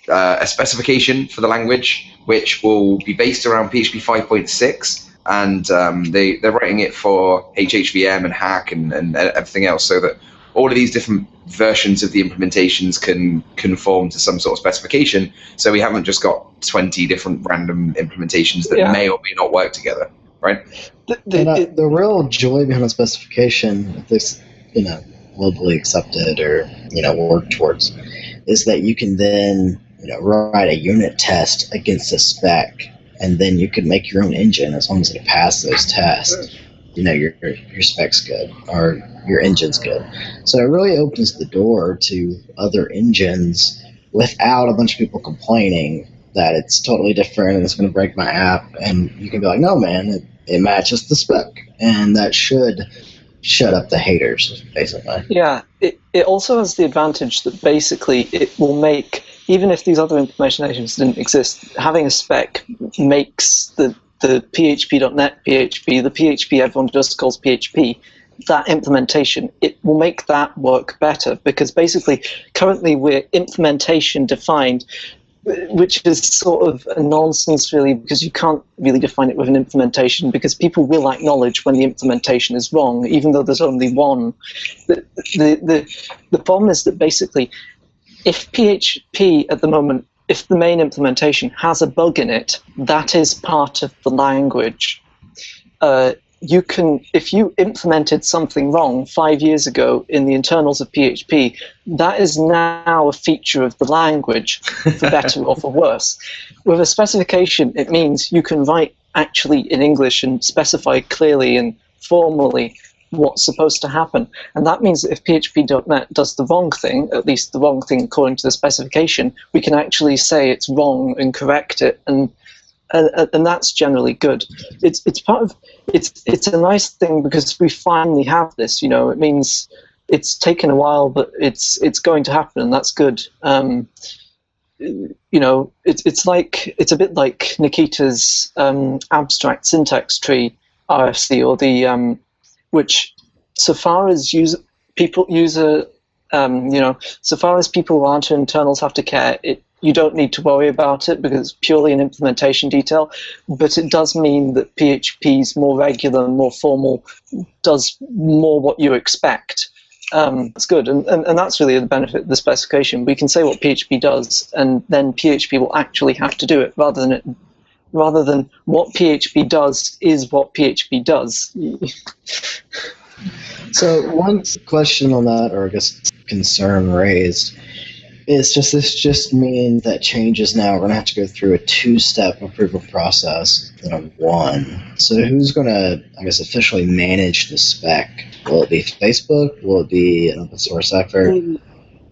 uh, a specification for the language, which will be based around PHP 5.6, and um, they they're writing it for HHVM and Hack and, and everything else, so that all of these different versions of the implementations can conform to some sort of specification. So we haven't just got 20 different random implementations that yeah. may or may not work together, right? The, the, uh, the real joy behind a specification, this, you know, globally accepted or you know work towards is that you can then you know write a unit test against a spec and then you can make your own engine as long as it passes those tests. You know your your spec's good or your engine's good. So it really opens the door to other engines without a bunch of people complaining that it's totally different and it's going to break my app and you can be like no man it, it matches the spec. And that should shut up the haters, basically. Yeah, it, it also has the advantage that basically it will make, even if these other implementations didn't exist, having a spec makes the the PHP.NET PHP, the PHP everyone just calls PHP, that implementation, it will make that work better because basically currently we're implementation defined, which is sort of a nonsense really because you can't really define it with an implementation because people will acknowledge when the implementation is wrong, even though there's only one. The, the, the, the problem is that basically if PHP at the moment, if the main implementation has a bug in it, that is part of the language. Uh, you can, if you implemented something wrong five years ago in the internals of PHP, that is now a feature of the language, for better or for worse. With a specification, it means you can write actually in English and specify clearly and formally what's supposed to happen. And that means that if PHP.NET does the wrong thing, at least the wrong thing according to the specification, we can actually say it's wrong and correct it and and, and that's generally good. It's it's part of it's it's a nice thing because we finally have this. You know, it means it's taken a while, but it's it's going to happen, and that's good. Um, you know, it's it's like it's a bit like Nikita's um, abstract syntax tree RFC, or the um, which, so far as user people user, um, you know, so far as people who aren't internals have to care, it you don't need to worry about it because it's purely an implementation detail. But it does mean that PHP's more regular, more formal, does more what you expect. Um, good, and, and, and that's really the benefit of the specification. We can say what PHP does, and then PHP will actually have to do it, rather than it, rather than what PHP does is what PHP does. so one question on that, or I guess concern raised, it's just this just means that changes now. We're going to have to go through a two-step approval process instead of one. So who's going to, I guess, officially manage the spec? Will it be Facebook? Will it be an open source effort?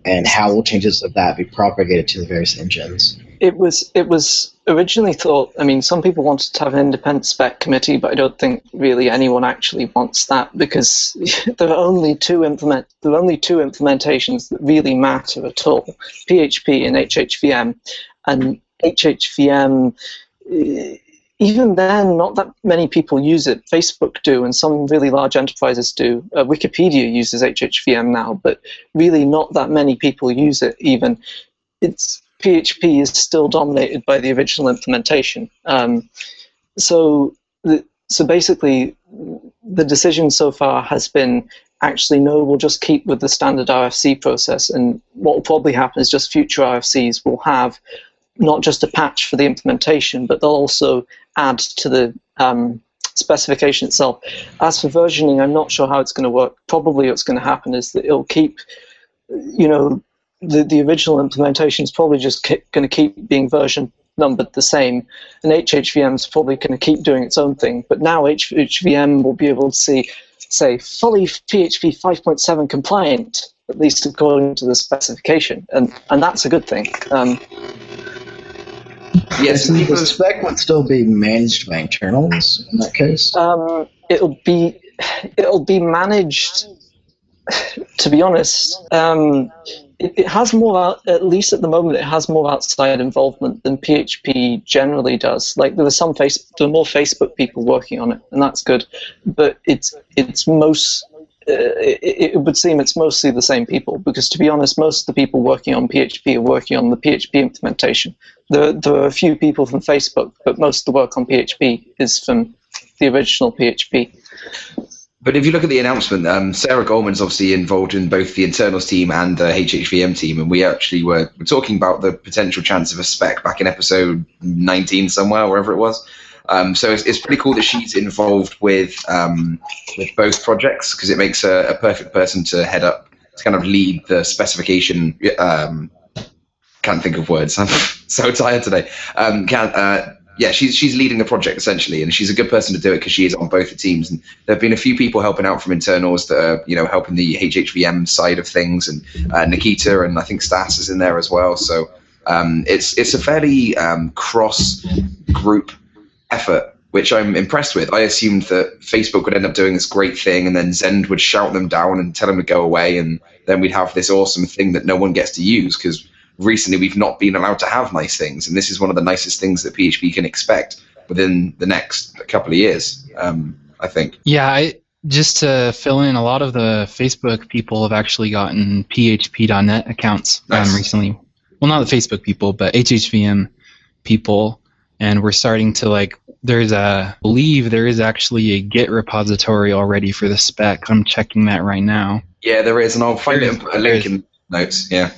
And how will changes of that be propagated to the various engines? It was it was originally thought. I mean, some people wanted to have an independent spec committee, but I don't think really anyone actually wants that because there are only two implement there are only two implementations that really matter at all: PHP and HHVM. And HHVM, eh, even then, not that many people use it. Facebook do, and some really large enterprises do. Uh, Wikipedia uses HHVM now, but really not that many people use it. Even it's PHP is still dominated by the original implementation. Um, so, the, so basically, the decision so far has been actually no, we'll just keep with the standard RFC process, and what will probably happen is just future RFCs will have not just a patch for the implementation, but they'll also add to the um, specification itself. As for versioning, I'm not sure how it's going to work. Probably what's going to happen is that it'll keep, you know, the, the original implementation is probably just going to keep being version numbered the same, and HHVM is probably going to keep doing its own thing. But now HHVM will be able to see, say, fully PHP 5.7 compliant, at least according to the specification, and and that's a good thing. Um, yes, the spec would still be managed by internals in that case. Um, it'll be it'll be managed. To be honest, um, it, it has more, at least at the moment, it has more outside involvement than PHP generally does. Like there are some face, there are more Facebook people working on it, and that's good. But it's it's most uh, it, it, would seem it's mostly the same people because, to be honest, most of the people working on PHP are working on the PHP implementation. There, there are a few people from Facebook, but most of the work on PHP is from the original PHP. But if you look at the announcement, um, Sara Golemon's obviously involved in both the internals team and the HHVM team, and we actually were, were talking about the potential chance of a spec back in episode 19 somewhere, wherever it was. Um, so it's, it's, pretty cool that she's involved with um, with both projects because it makes her a perfect person to head up to kind of lead the specification. Um, can't think of words. I'm so tired today. Um, can uh, yeah, she's she's leading the project essentially, and she's a good person to do it because she is on both the teams. And there have been a few people helping out from internals that are you know helping the HHVM side of things, and uh, Nikita and I think Stas is in there as well. So um, it's it's a fairly um, cross group effort, which I'm impressed with. I assumed that Facebook would end up doing this great thing, and then Zend would shout them down and tell them to go away, and then we'd have this awesome thing that no one gets to use because recently we've not been allowed to have nice things, and this is one of the nicest things that PHP can expect. within the next couple of years. Um, I think. Yeah, I, just to fill in, a lot of the Facebook people have actually gotten PHP.NET accounts um, recently. Well, not the Facebook people, but HHVM people, and we're starting to like. There's a I believe there is actually a Git repository already for the spec. I'm checking that right now. Yeah, there is, and I'll find it, a link in notes. Yeah.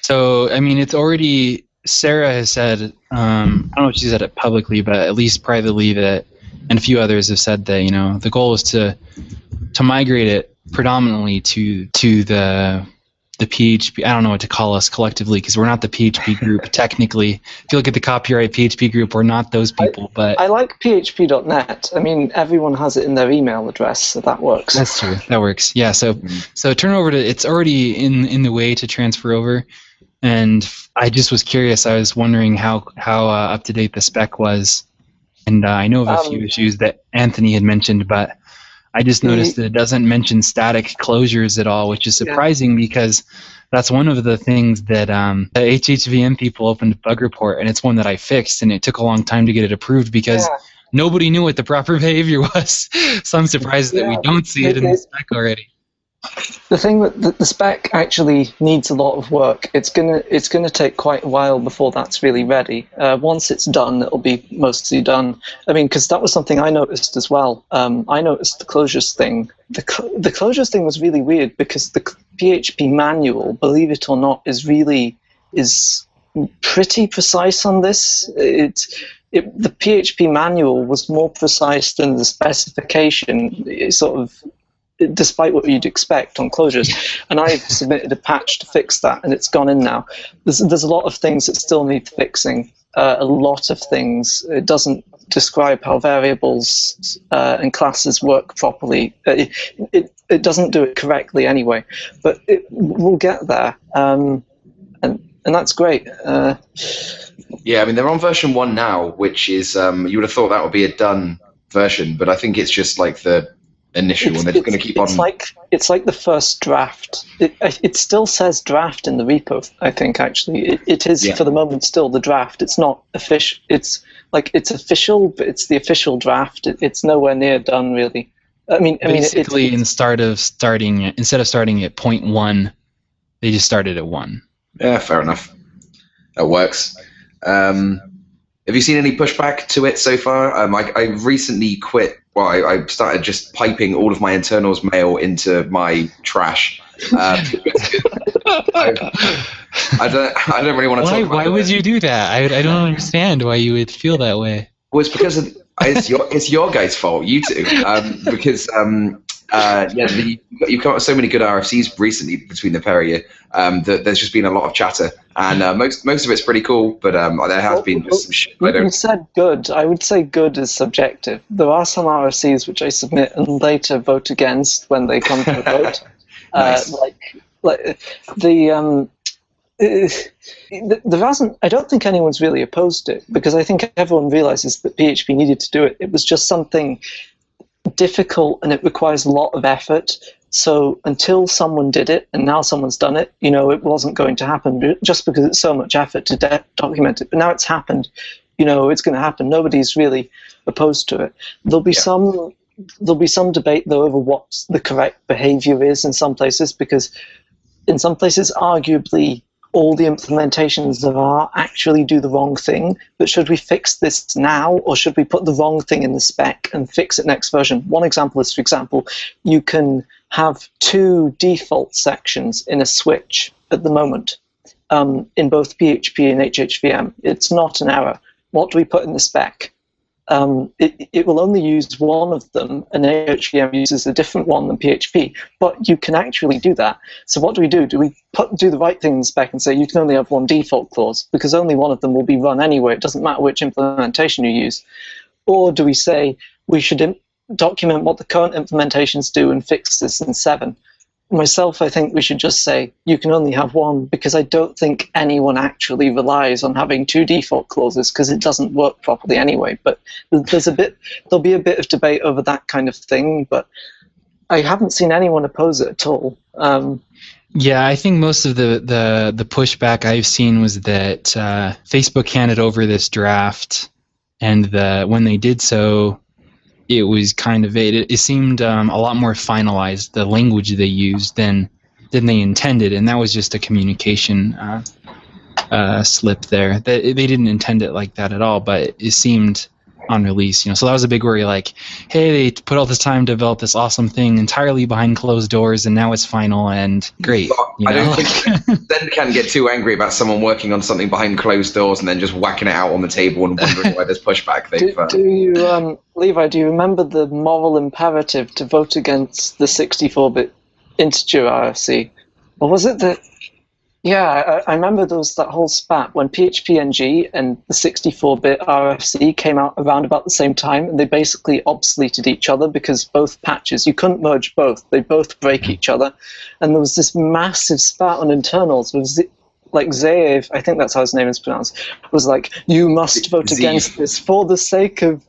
So, I mean, it's already. Sara has said, um, I don't know if she said it publicly, but at least privately that, and a few others have said that you know the goal is to to migrate it predominantly to to the the PHP. I don't know what to call us collectively because we're not the PHP group technically. If you look at the copyright PHP group, we're not those people, but I like PHP.net. I mean, everyone has it in their email address, so that works. That's true. That works. Yeah. So Mhm. so turn over to it's already in in the way to transfer over, and I just was curious. I was wondering how how uh, up to date the spec was, and uh, I know of a few Um, issues that Anthony had mentioned, but I just noticed that it doesn't mention static closures at all, which is Yeah. surprising because. That's one of the things that um, the HHVM people opened a bug report, and it's one that I fixed, and it took a long time to get it approved because Yeah. nobody knew what the proper behavior was. so I'm surprised that we don't see it in the spec already. The thing that the, spec actually needs a lot of work. It's gonna it's gonna take quite a while before that's really ready. Uh, once it's done, it'll be mostly done. I mean, because that was something I noticed as well. Um, I noticed the closures thing. The cl- the closures thing was really weird because the PHP manual, believe it or not, is really is pretty precise on this. It's it, the PHP manual was more precise than the specification. It sort of despite what you'd expect on closures. And I've submitted a patch to fix that, and it's gone in now. There's, there's a lot of things that still need fixing. Uh, a lot of things. It doesn't describe how variables uh, and classes work properly. Uh, It, it, it doesn't do it correctly anyway, but it, we'll get there. Um, and, and that's great. Uh, Yeah, I mean they're on version one now, which is um, you would have thought that would be a done version, but I think it's just like the initial, and they're just going to keep on. it's like it's like the first draft. It, it still says draft in the repo. I think actually it, it is Yeah. for the moment still the draft. It's not official. It's like it's official, but it's the official draft. It, it's nowhere near done really. I mean, I mean, it- Basically, it's, instead of starting instead of starting at point one, they just started at one. yeah, fair enough. That works. Um, have you seen any pushback to it so far? Um, I, I recently quit. Well, I, I started just piping all of my internals mail into my trash. Uh, I, I don't. I don't really want to Why, talk about why would you do that? I, I don't understand why you would feel that way. Well, it's because of, it's your it's your guys' fault, you two. Um, because um, uh, yeah, the, you've come up with so many good RFCs recently between the pair of you um, that there's just been a lot of chatter, and uh, most most of it's pretty cool, but um, there has been just some shit. I don't. said good. I would say good is subjective. There are some RFCs which I submit and later vote against when they come to a vote. Nice. uh, like, like the um, uh, there hasn't. I don't think anyone's really opposed it because I think everyone realizes that PHP needed to do it. It was just something difficult and it requires a lot of effort. So until someone did it and now someone's done it, you know, it wasn't going to happen just because it's so much effort to de- document it. But now it's happened. You know, it's going to happen. Nobody's really opposed to it. There'll be Yeah. some. There'll be some debate though over what the correct behavior is in some places because in some places, arguably, all the implementations of R actually do the wrong thing. But should we fix this now, or should we put the wrong thing in the spec and fix it next version? One example is, for example, you can have two default sections in a switch at the moment um, in both PHP and HHVM. It's not an error. What do we put in the spec? Um, it, it will only use one of them, and HHVM uses a different one than PHP. But you can actually do that. So what do we do? Do we put, do the right thing in the spec and say you can only have one default clause because only one of them will be run anyway? It doesn't matter which implementation you use. Or do we say we should document what the current implementations do and fix this in seven? Myself, I think we should just say you can only have one because I don't think anyone actually relies on having two default clauses because it doesn't work properly anyway. But there's a bit, there'll be a bit of debate over that kind of thing, but I haven't seen anyone oppose it at all. Um, Yeah, I think most of the, the, the pushback I've seen was that uh, Facebook handed over this draft and the when they did so, it was kind of it. It seemed um, a lot more finalized the language they used than than they intended, and that was just a communication uh, uh, slip there. They, they didn't intend it like that at all, but it seemed on release. You know, so that was a big worry. Like, hey, they put all this time to develop this awesome thing entirely behind closed doors, and now it's final and great. You I know? don't think then can get too angry about someone working on something behind closed doors and then just whacking it out on the table and wondering why there's pushback. Do, They've, uh, do you, um, Levi? Do you remember the moral imperative to vote against the 64-bit integer RFC, or was it the? Yeah, I, I remember there was that whole spat when PHPNG and the 64-bit RFC came out around about the same time, and they basically obsoleted each other because both patches you couldn't merge both; they both break each other, and there was this massive spat on internals with. Z- like Zaev, I think that's how his name is pronounced, was like, you must vote Zeev. against this for the sake of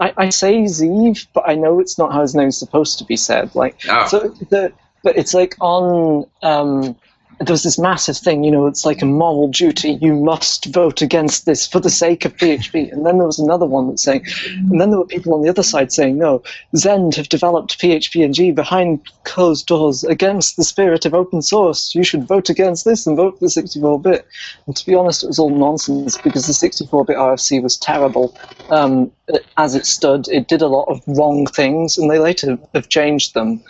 I, I say Zeev, but I know it's not how his name's supposed to be said. Like, Oh. so the but it's like on um, there's this massive thing, you know, it's like a moral duty. You must vote against this for the sake of PHP. And then there was another one that's saying, and then there were people on the other side saying, no, Zend have developed PHPNG behind closed doors against the spirit of open source. You should vote against this and vote for 64-bit. And to be honest, it was all nonsense because the 64-bit RFC was terrible um, as it stood. It did a lot of wrong things, and they later have changed them.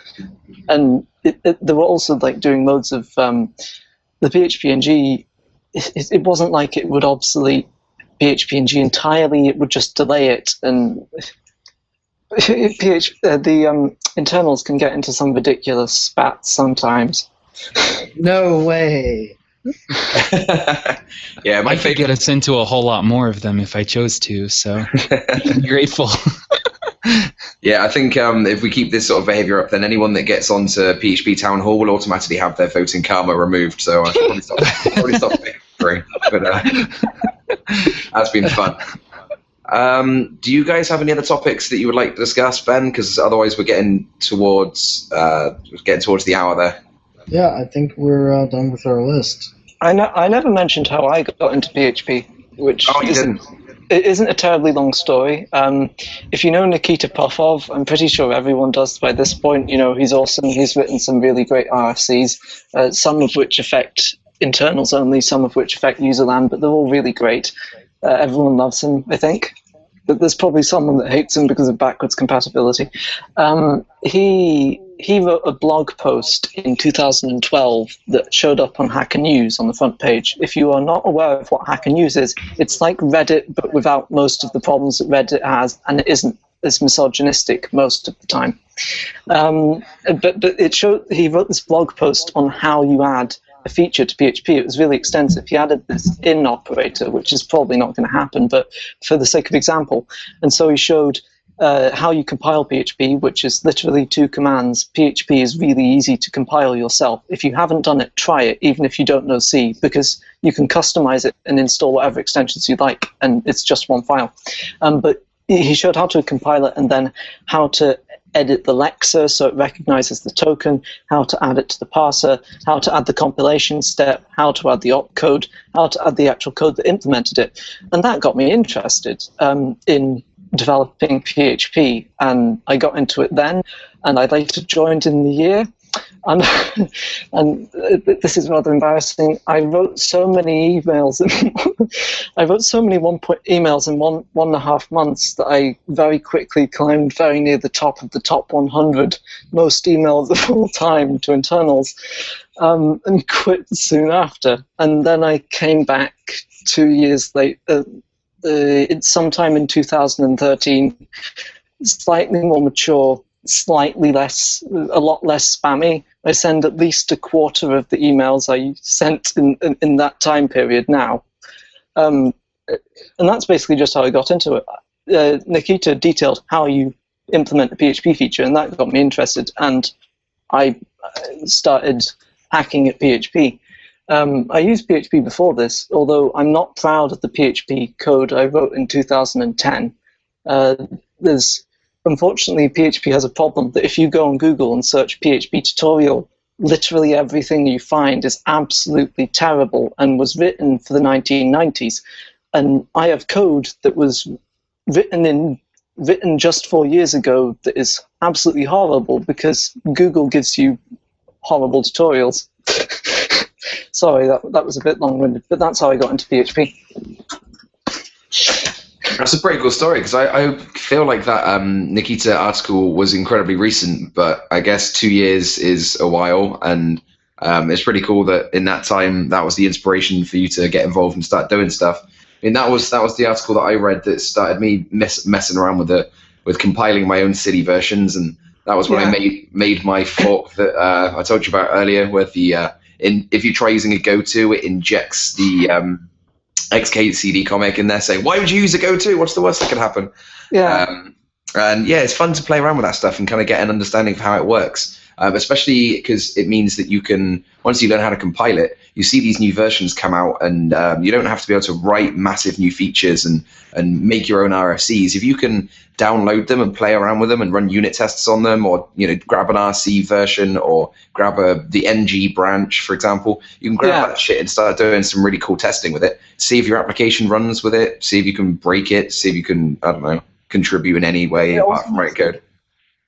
And it, it, they were also like doing loads of um, the PHP and It, it wasn't like it would obsolete PHPNG entirely. It would just delay it, and PH, uh, the um, internals can get into some ridiculous spats sometimes. No way. yeah, my I could favorite. get us into a whole lot more of them if I chose to. So grateful. Yeah, I think um, if we keep this sort of behaviour up, then anyone that gets onto PHP Town Hall will automatically have their voting karma removed. So I should probably stop. probably stop bickering. But uh, that's been fun. Um, do you guys have any other topics that you would like to discuss, Ben? Because otherwise, we're getting towards uh, getting towards the hour there. Yeah, I think we're uh, done with our list. I, ne- I never mentioned how I got into PHP, which Oh, you isn't, didn't. it isn't a terribly long story. Um, if you know Nikita Popov, I'm pretty sure everyone does by this point. You know, he's awesome. He's written some really great RFCs, uh, some of which affect internals only, some of which affect user land, but they're all really great. Uh, everyone loves him, I think. But there's probably someone that hates him because of backwards compatibility. Um, he he wrote a blog post in 2012 that showed up on Hacker News on the front page. If you are not aware of what Hacker News is, it's like Reddit but without most of the problems that Reddit has, and it isn't as misogynistic most of the time. Um, but but it showed he wrote this blog post on how you add a feature to PHP. It was really extensive. He added this in operator, which is probably not going to happen, but for the sake of example. And so he showed uh, how you compile PHP, which is literally two commands. PHP is really easy to compile yourself. If you haven't done it, try it, even if you don't know C, because you can customize it and install whatever extensions you like, and it's just one file. Um, but he showed how to compile it and then how to edit the lexer so it recognizes the token, how to add it to the parser, how to add the compilation step, how to add the opcode, how to add the actual code that implemented it. And that got me interested um, in developing PHP. And I got into it then, and I later joined in the year. And, and this is rather embarrassing. I wrote so many emails. I wrote so many one point emails in one one and a half months that I very quickly climbed very near the top of the top 100 most emails of all time to internals, um, and quit soon after. And then I came back two years later. Uh, uh, sometime in 2013, slightly more mature, slightly less, a lot less spammy. I send at least a quarter of the emails I sent in, in, in that time period now. Um, and that's basically just how I got into it. Uh, Nikita detailed how you implement a PHP feature, and that got me interested. And I uh, started hacking at PHP. Um, I used PHP before this, although I'm not proud of the PHP code I wrote in 2010. Uh, there's unfortunately PHP has a problem that if you go on Google and search PHP tutorial, literally everything you find is absolutely terrible and was written for the 1990s. And I have code that was written in written just four years ago that is absolutely horrible because Google gives you horrible tutorials. Sorry, that that was a bit long-winded, but that's how I got into PHP. That's a pretty cool story because I, I feel like that um, Nikita article was incredibly recent, but I guess two years is a while, and um, it's pretty cool that in that time that was the inspiration for you to get involved and start doing stuff. I mean, that was that was the article that I read that started me mess, messing around with the with compiling my own city versions, and that was when Yeah. I made made my fork that uh, I told you about earlier, where the uh, in if you try using a go-to, it injects the um, XKCD comic in there saying, "Why would you use a go-to? What's the worst that could happen?" Yeah, Um, and yeah, it's fun to play around with that stuff and kind of get an understanding of how it works. Um, especially because it means that you can, once you learn how to compile it, you see these new versions come out, and um, you don't have to be able to write massive new features and and make your own RFCs. If you can download them and play around with them and run unit tests on them, or you know, grab an RC version or grab a the NG branch, for example, you can grab Yeah. that shit and start doing some really cool testing with it. See if your application runs with it. See if you can break it. See if you can, I don't know, contribute in any way Yeah, apart from write code.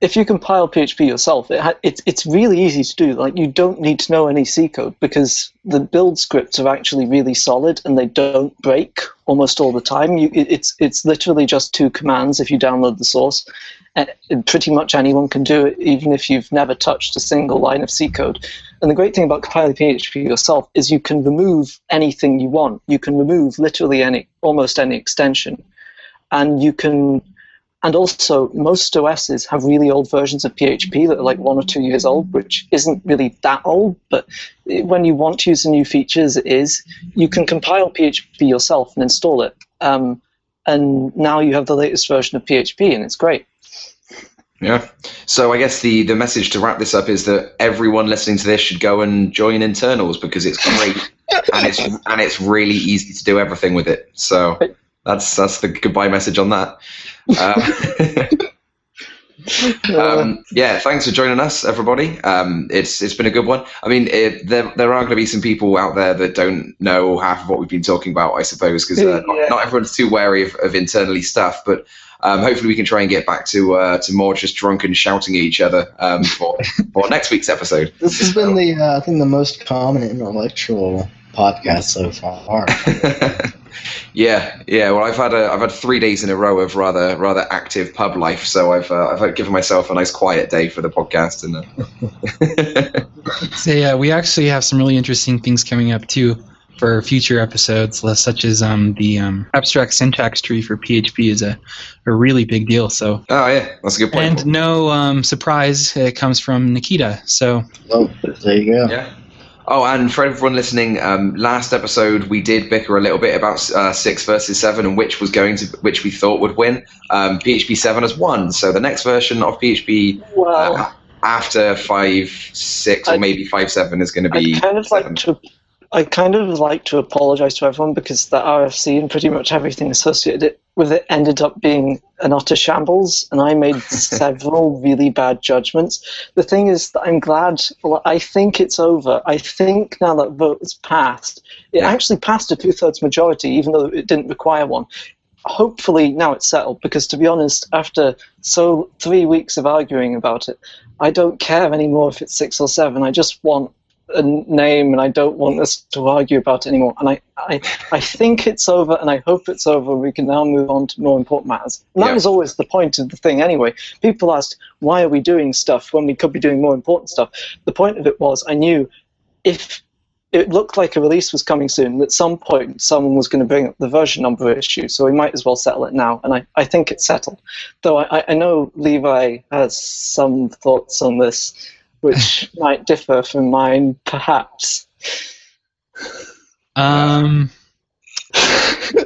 If you compile PHP yourself, it ha- it's it's really easy to do. Like you don't need to know any C code because the build scripts are actually really solid and they don't break almost all the time. You, it, it's it's literally just two commands if you download the source, and, pretty much anyone can do it, even if you've never touched a single line of C code. And the great thing about compiling PHP yourself is you can remove anything you want. You can remove literally any almost any extension, and you can and also, most OSs have really old versions of PHP that are like one or two years old, which isn't really that old. But when you want to use the new features, it is. You can compile PHP yourself and install it. Um, and now you have the latest version of PHP, and it's great. Yeah. So I guess the the message to wrap this up is that everyone listening to this should go and join internals because it's great and it's and it's really easy to do everything with it. So that's that's the goodbye message on that. Um, um, yeah, thanks for joining us, everybody. Um, it's it's been a good one. I mean, it, there there are going to be some people out there that don't know half of what we've been talking about, I suppose, because uh, Yeah. not, not everyone's too wary of, of internally stuff. But um, hopefully, we can try and get back to uh, to more just drunk and shouting at each other um, for for next week's episode. This has been the uh, I think the most common intellectual podcast so far. yeah, yeah. Well, I've had a, I've had three days in a row of rather rather active pub life, so I've uh, I've given myself a nice quiet day for the podcast. And uh, So yeah, we actually have some really interesting things coming up too for future episodes, such as um, the um, abstract syntax tree for PHP is a, a really big deal. So oh yeah, that's a good point. and no um, surprise, it comes from Nikita. So Oh, there you go. Yeah. Oh, and for everyone listening, um, last episode we did bicker a little bit about uh, six versus seven and which was going to which we thought would win. Um, PHP seven has won, so the next version of PHP Well, uh, after five six or I- maybe five seven is going to I be. kind of seven. like to. I kind of like to apologize to everyone because the RFC and pretty much everything associated with it ended up being an utter shambles, and I made several really bad judgments. The thing is that I'm glad. Well, I think it's over. I think now that vote has passed, it Yeah. actually passed a two-thirds majority, even though it didn't require one. Hopefully now it's settled because, to be honest, after so three weeks of arguing about it, I don't care anymore if it's six or seven. I just want a name and I don't want us to argue about it anymore. And I, I, I think it's over and I hope it's over. We can now move on to more important matters. And that Yeah. was always the point of the thing anyway. People asked, why are we doing stuff when we could be doing more important stuff? The point of it was I knew if it looked like a release was coming soon, at some point someone was going to bring up the version number issue, so we might as well settle it now. And I, I think it's settled. Though I, I- I know Levi has some thoughts on this, which might differ from mine, perhaps. um, I,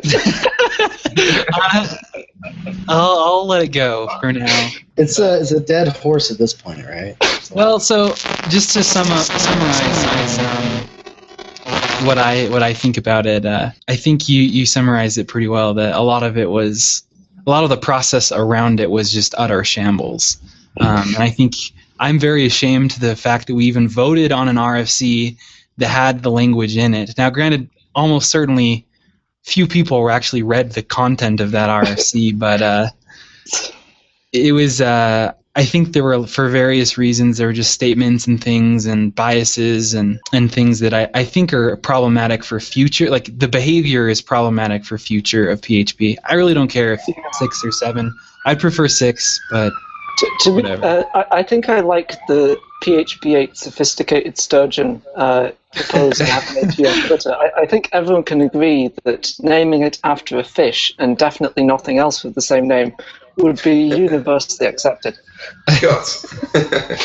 I'll, I'll let it go for now. It's a it's a dead horse at this point, right? So- Well, so just to sum up, summarize um, what I what I think about it, uh, I think you you summarized it pretty well. That a lot of it was a lot of the process around it was just utter shambles, um, and I think I'm very ashamed to the fact that we even voted on an RFC that had the language in it. Now, granted, almost certainly few people actually read the content of that RFC, but uh, it was. Uh, I think there were, for various reasons, there were just statements and things and biases and, and things that I, I think are problematic for future. Like the behavior is problematic for future of PHP. I really don't care if six or seven. I'd prefer six, but To, to be, uh, I, I think I like the PHP 8 sophisticated sturgeon uh, proposed and advocated on Twitter. I, I think everyone can agree that naming it after a fish and definitely nothing else with the same name would be universally accepted. God. yeah,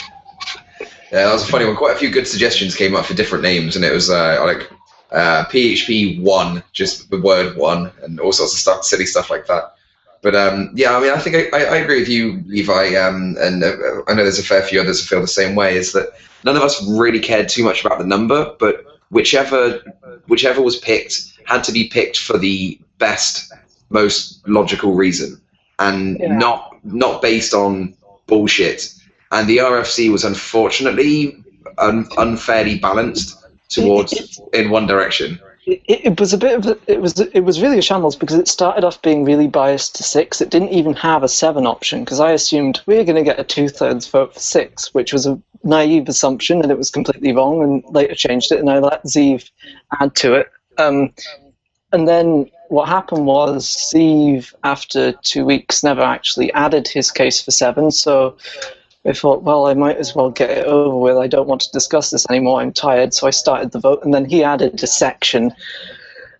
that was a funny one. Quite a few good suggestions came up for different names, and it was uh, like uh, PHP one, just the word one, and all sorts of stuff, silly stuff like that. But um, yeah, I mean, I think I, I, I agree with you, Levi, um, and uh, I know there's a fair few others who feel the same way. Is that none of us really cared too much about the number, but whichever whichever was picked had to be picked for the best, most logical reason, and Yeah. not not based on bullshit. And the RFC was unfortunately un- unfairly balanced towards in one direction. It, it was a bit of a, it was it was really a shambles because it started off being really biased to six. It didn't even have a seven option because I assumed we were going to get a two thirds vote for six, which was a naive assumption and it was completely wrong. And later changed it, and I let Zeev add to it. Um, and then what happened was Zeev, after two weeks, never actually added his case for seven. So I thought, well, I might as well get it over with. I don't want to discuss this anymore. I'm tired. So I started the vote, and then he added a section.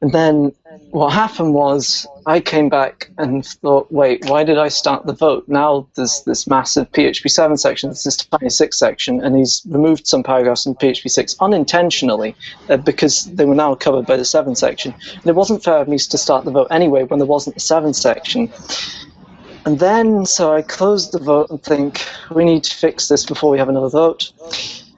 And then what happened was I came back and thought, wait, why did I start the vote? Now there's this massive PHP 7 section, this tiny 6 section, and he's removed some paragraphs in PHP 6 unintentionally uh, because they were now covered by the 7 section. And it wasn't fair of me to start the vote anyway when there wasn't a 7 section. And then, so I close the vote and think, we need to fix this before we have another vote.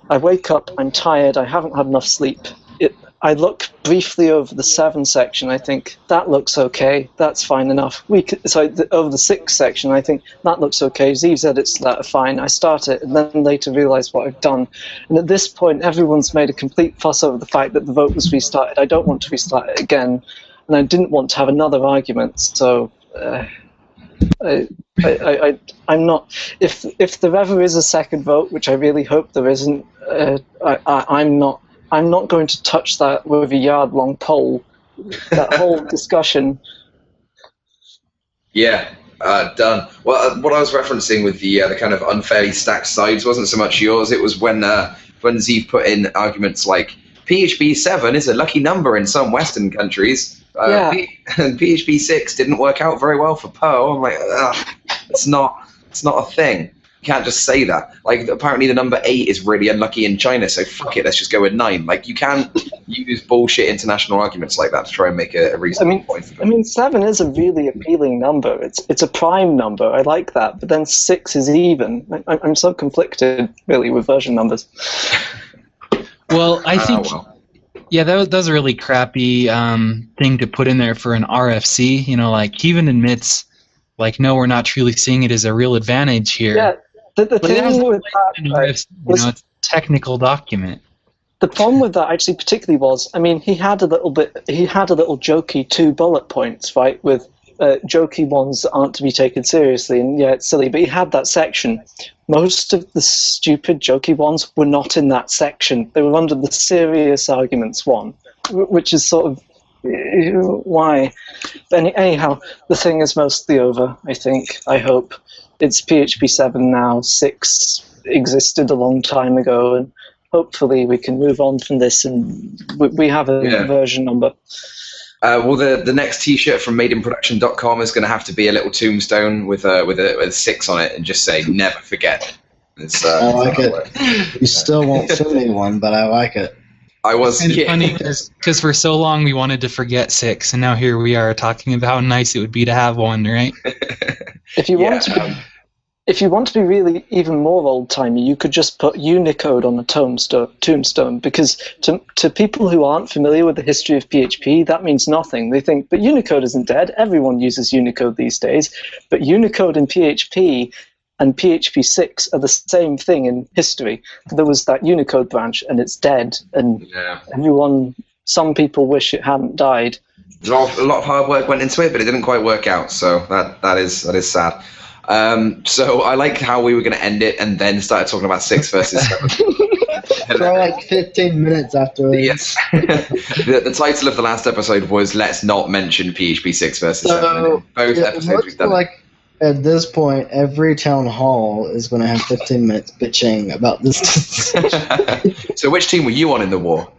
I wake up, I'm tired, I haven't had enough sleep. It, I look briefly over the seven section. I think that looks okay. That's fine enough. We could, so the, over the six section, I think that looks okay. Zeev said it's that fine. I start it and then later realise what I've done. And at this point, everyone's made a complete fuss over the fact that the vote was restarted. I don't want to restart it again, and I didn't want to have another argument. So. Uh, I, I, I, I'm not. If if there ever is a second vote, which I really hope there isn't, uh, I, I, I'm not. I'm not going to touch that with a yard-long pole. That whole discussion. Yeah, uh, done. Well, uh, what I was referencing with the uh, the kind of unfairly stacked sides wasn't so much yours. It was when uh, when Zeev put in arguments like PHP seven is a lucky number in some Western countries. Uh, Yeah. P- and PHP six didn't work out very well for Poe. I'm like, Ugh, it's not it's not a thing. You can't just say that. Like apparently the number eight is really unlucky in China, so fuck it, let's just go with nine. Like you can't use bullshit international arguments like that to try and make a, a reasonable I mean- point. I mean, seven is a really appealing number. It's it's a prime number. I like that. But then six is even. I, I'm so conflicted, really, with version numbers. well, I Ah, think well. Yeah, that was, that was a really crappy um, thing to put in there for an RFC. You know, like he even admits, like, no, we're not truly seeing it as a real advantage here. Yeah. The, the thing with that, RFC, you know, it's a technical document. the problem with that actually particularly was, I mean, he had a little bit, he had a little jokey two bullet points, right, with uh, jokey ones that aren't to be taken seriously, and yeah, it's silly, but he had that section. Most of the stupid jokey ones were not in that section. They were under the serious arguments one, which is sort of uh, why. But any, anyhow, the thing is mostly over. I think. I hope it's PHP seven now. Six existed a long time ago, and hopefully we can move on from this and we, we have a Yeah. version number. Uh, well, the, the next T-shirt from MadeInProduction.com is going to have to be a little tombstone with a with a with a six on it, and just say "Never forget." It's, uh, I like it. work. You still won't send me one, but I like it. I was Kind of yeah. funny because for so long we wanted to forget six, and now here we are talking about how nice it would be to have one, right? If you Yeah, want to, um, if you want to be really even more old timey, you could just put Unicode on a tombstone. Tombstone, because to to people who aren't familiar with the history of PHP, that means nothing. They think, but Unicode isn't dead. Everyone uses Unicode these days. But Unicode and PHP and PHP six are the same thing in history. There was that Unicode branch, and it's dead, and yeah. everyone. Some people wish it hadn't died. a lot, of, a lot of hard work went into it, but it didn't quite work out. So that that is that is sad. Um, so I like how we were going to end it and then started talking about six versus seven. For like 15 minutes after. yes. the, the title of the last episode was "Let's not mention PHP six versus So, seven." Both Yeah, episodes we've done. like at this point, every town hall is going to have 15 minutes bitching about this. so which team were you on in the war?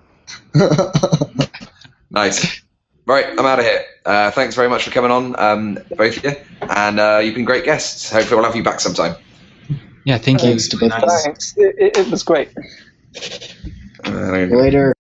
Nice. Right, I'm out of here. Uh, thanks very much for coming on, um, both of you, and uh, you've been great guests. Hopefully, we'll have you back sometime. Yeah, thank you. Thanks to both. Thanks. It, it, it was great. Uh, Later.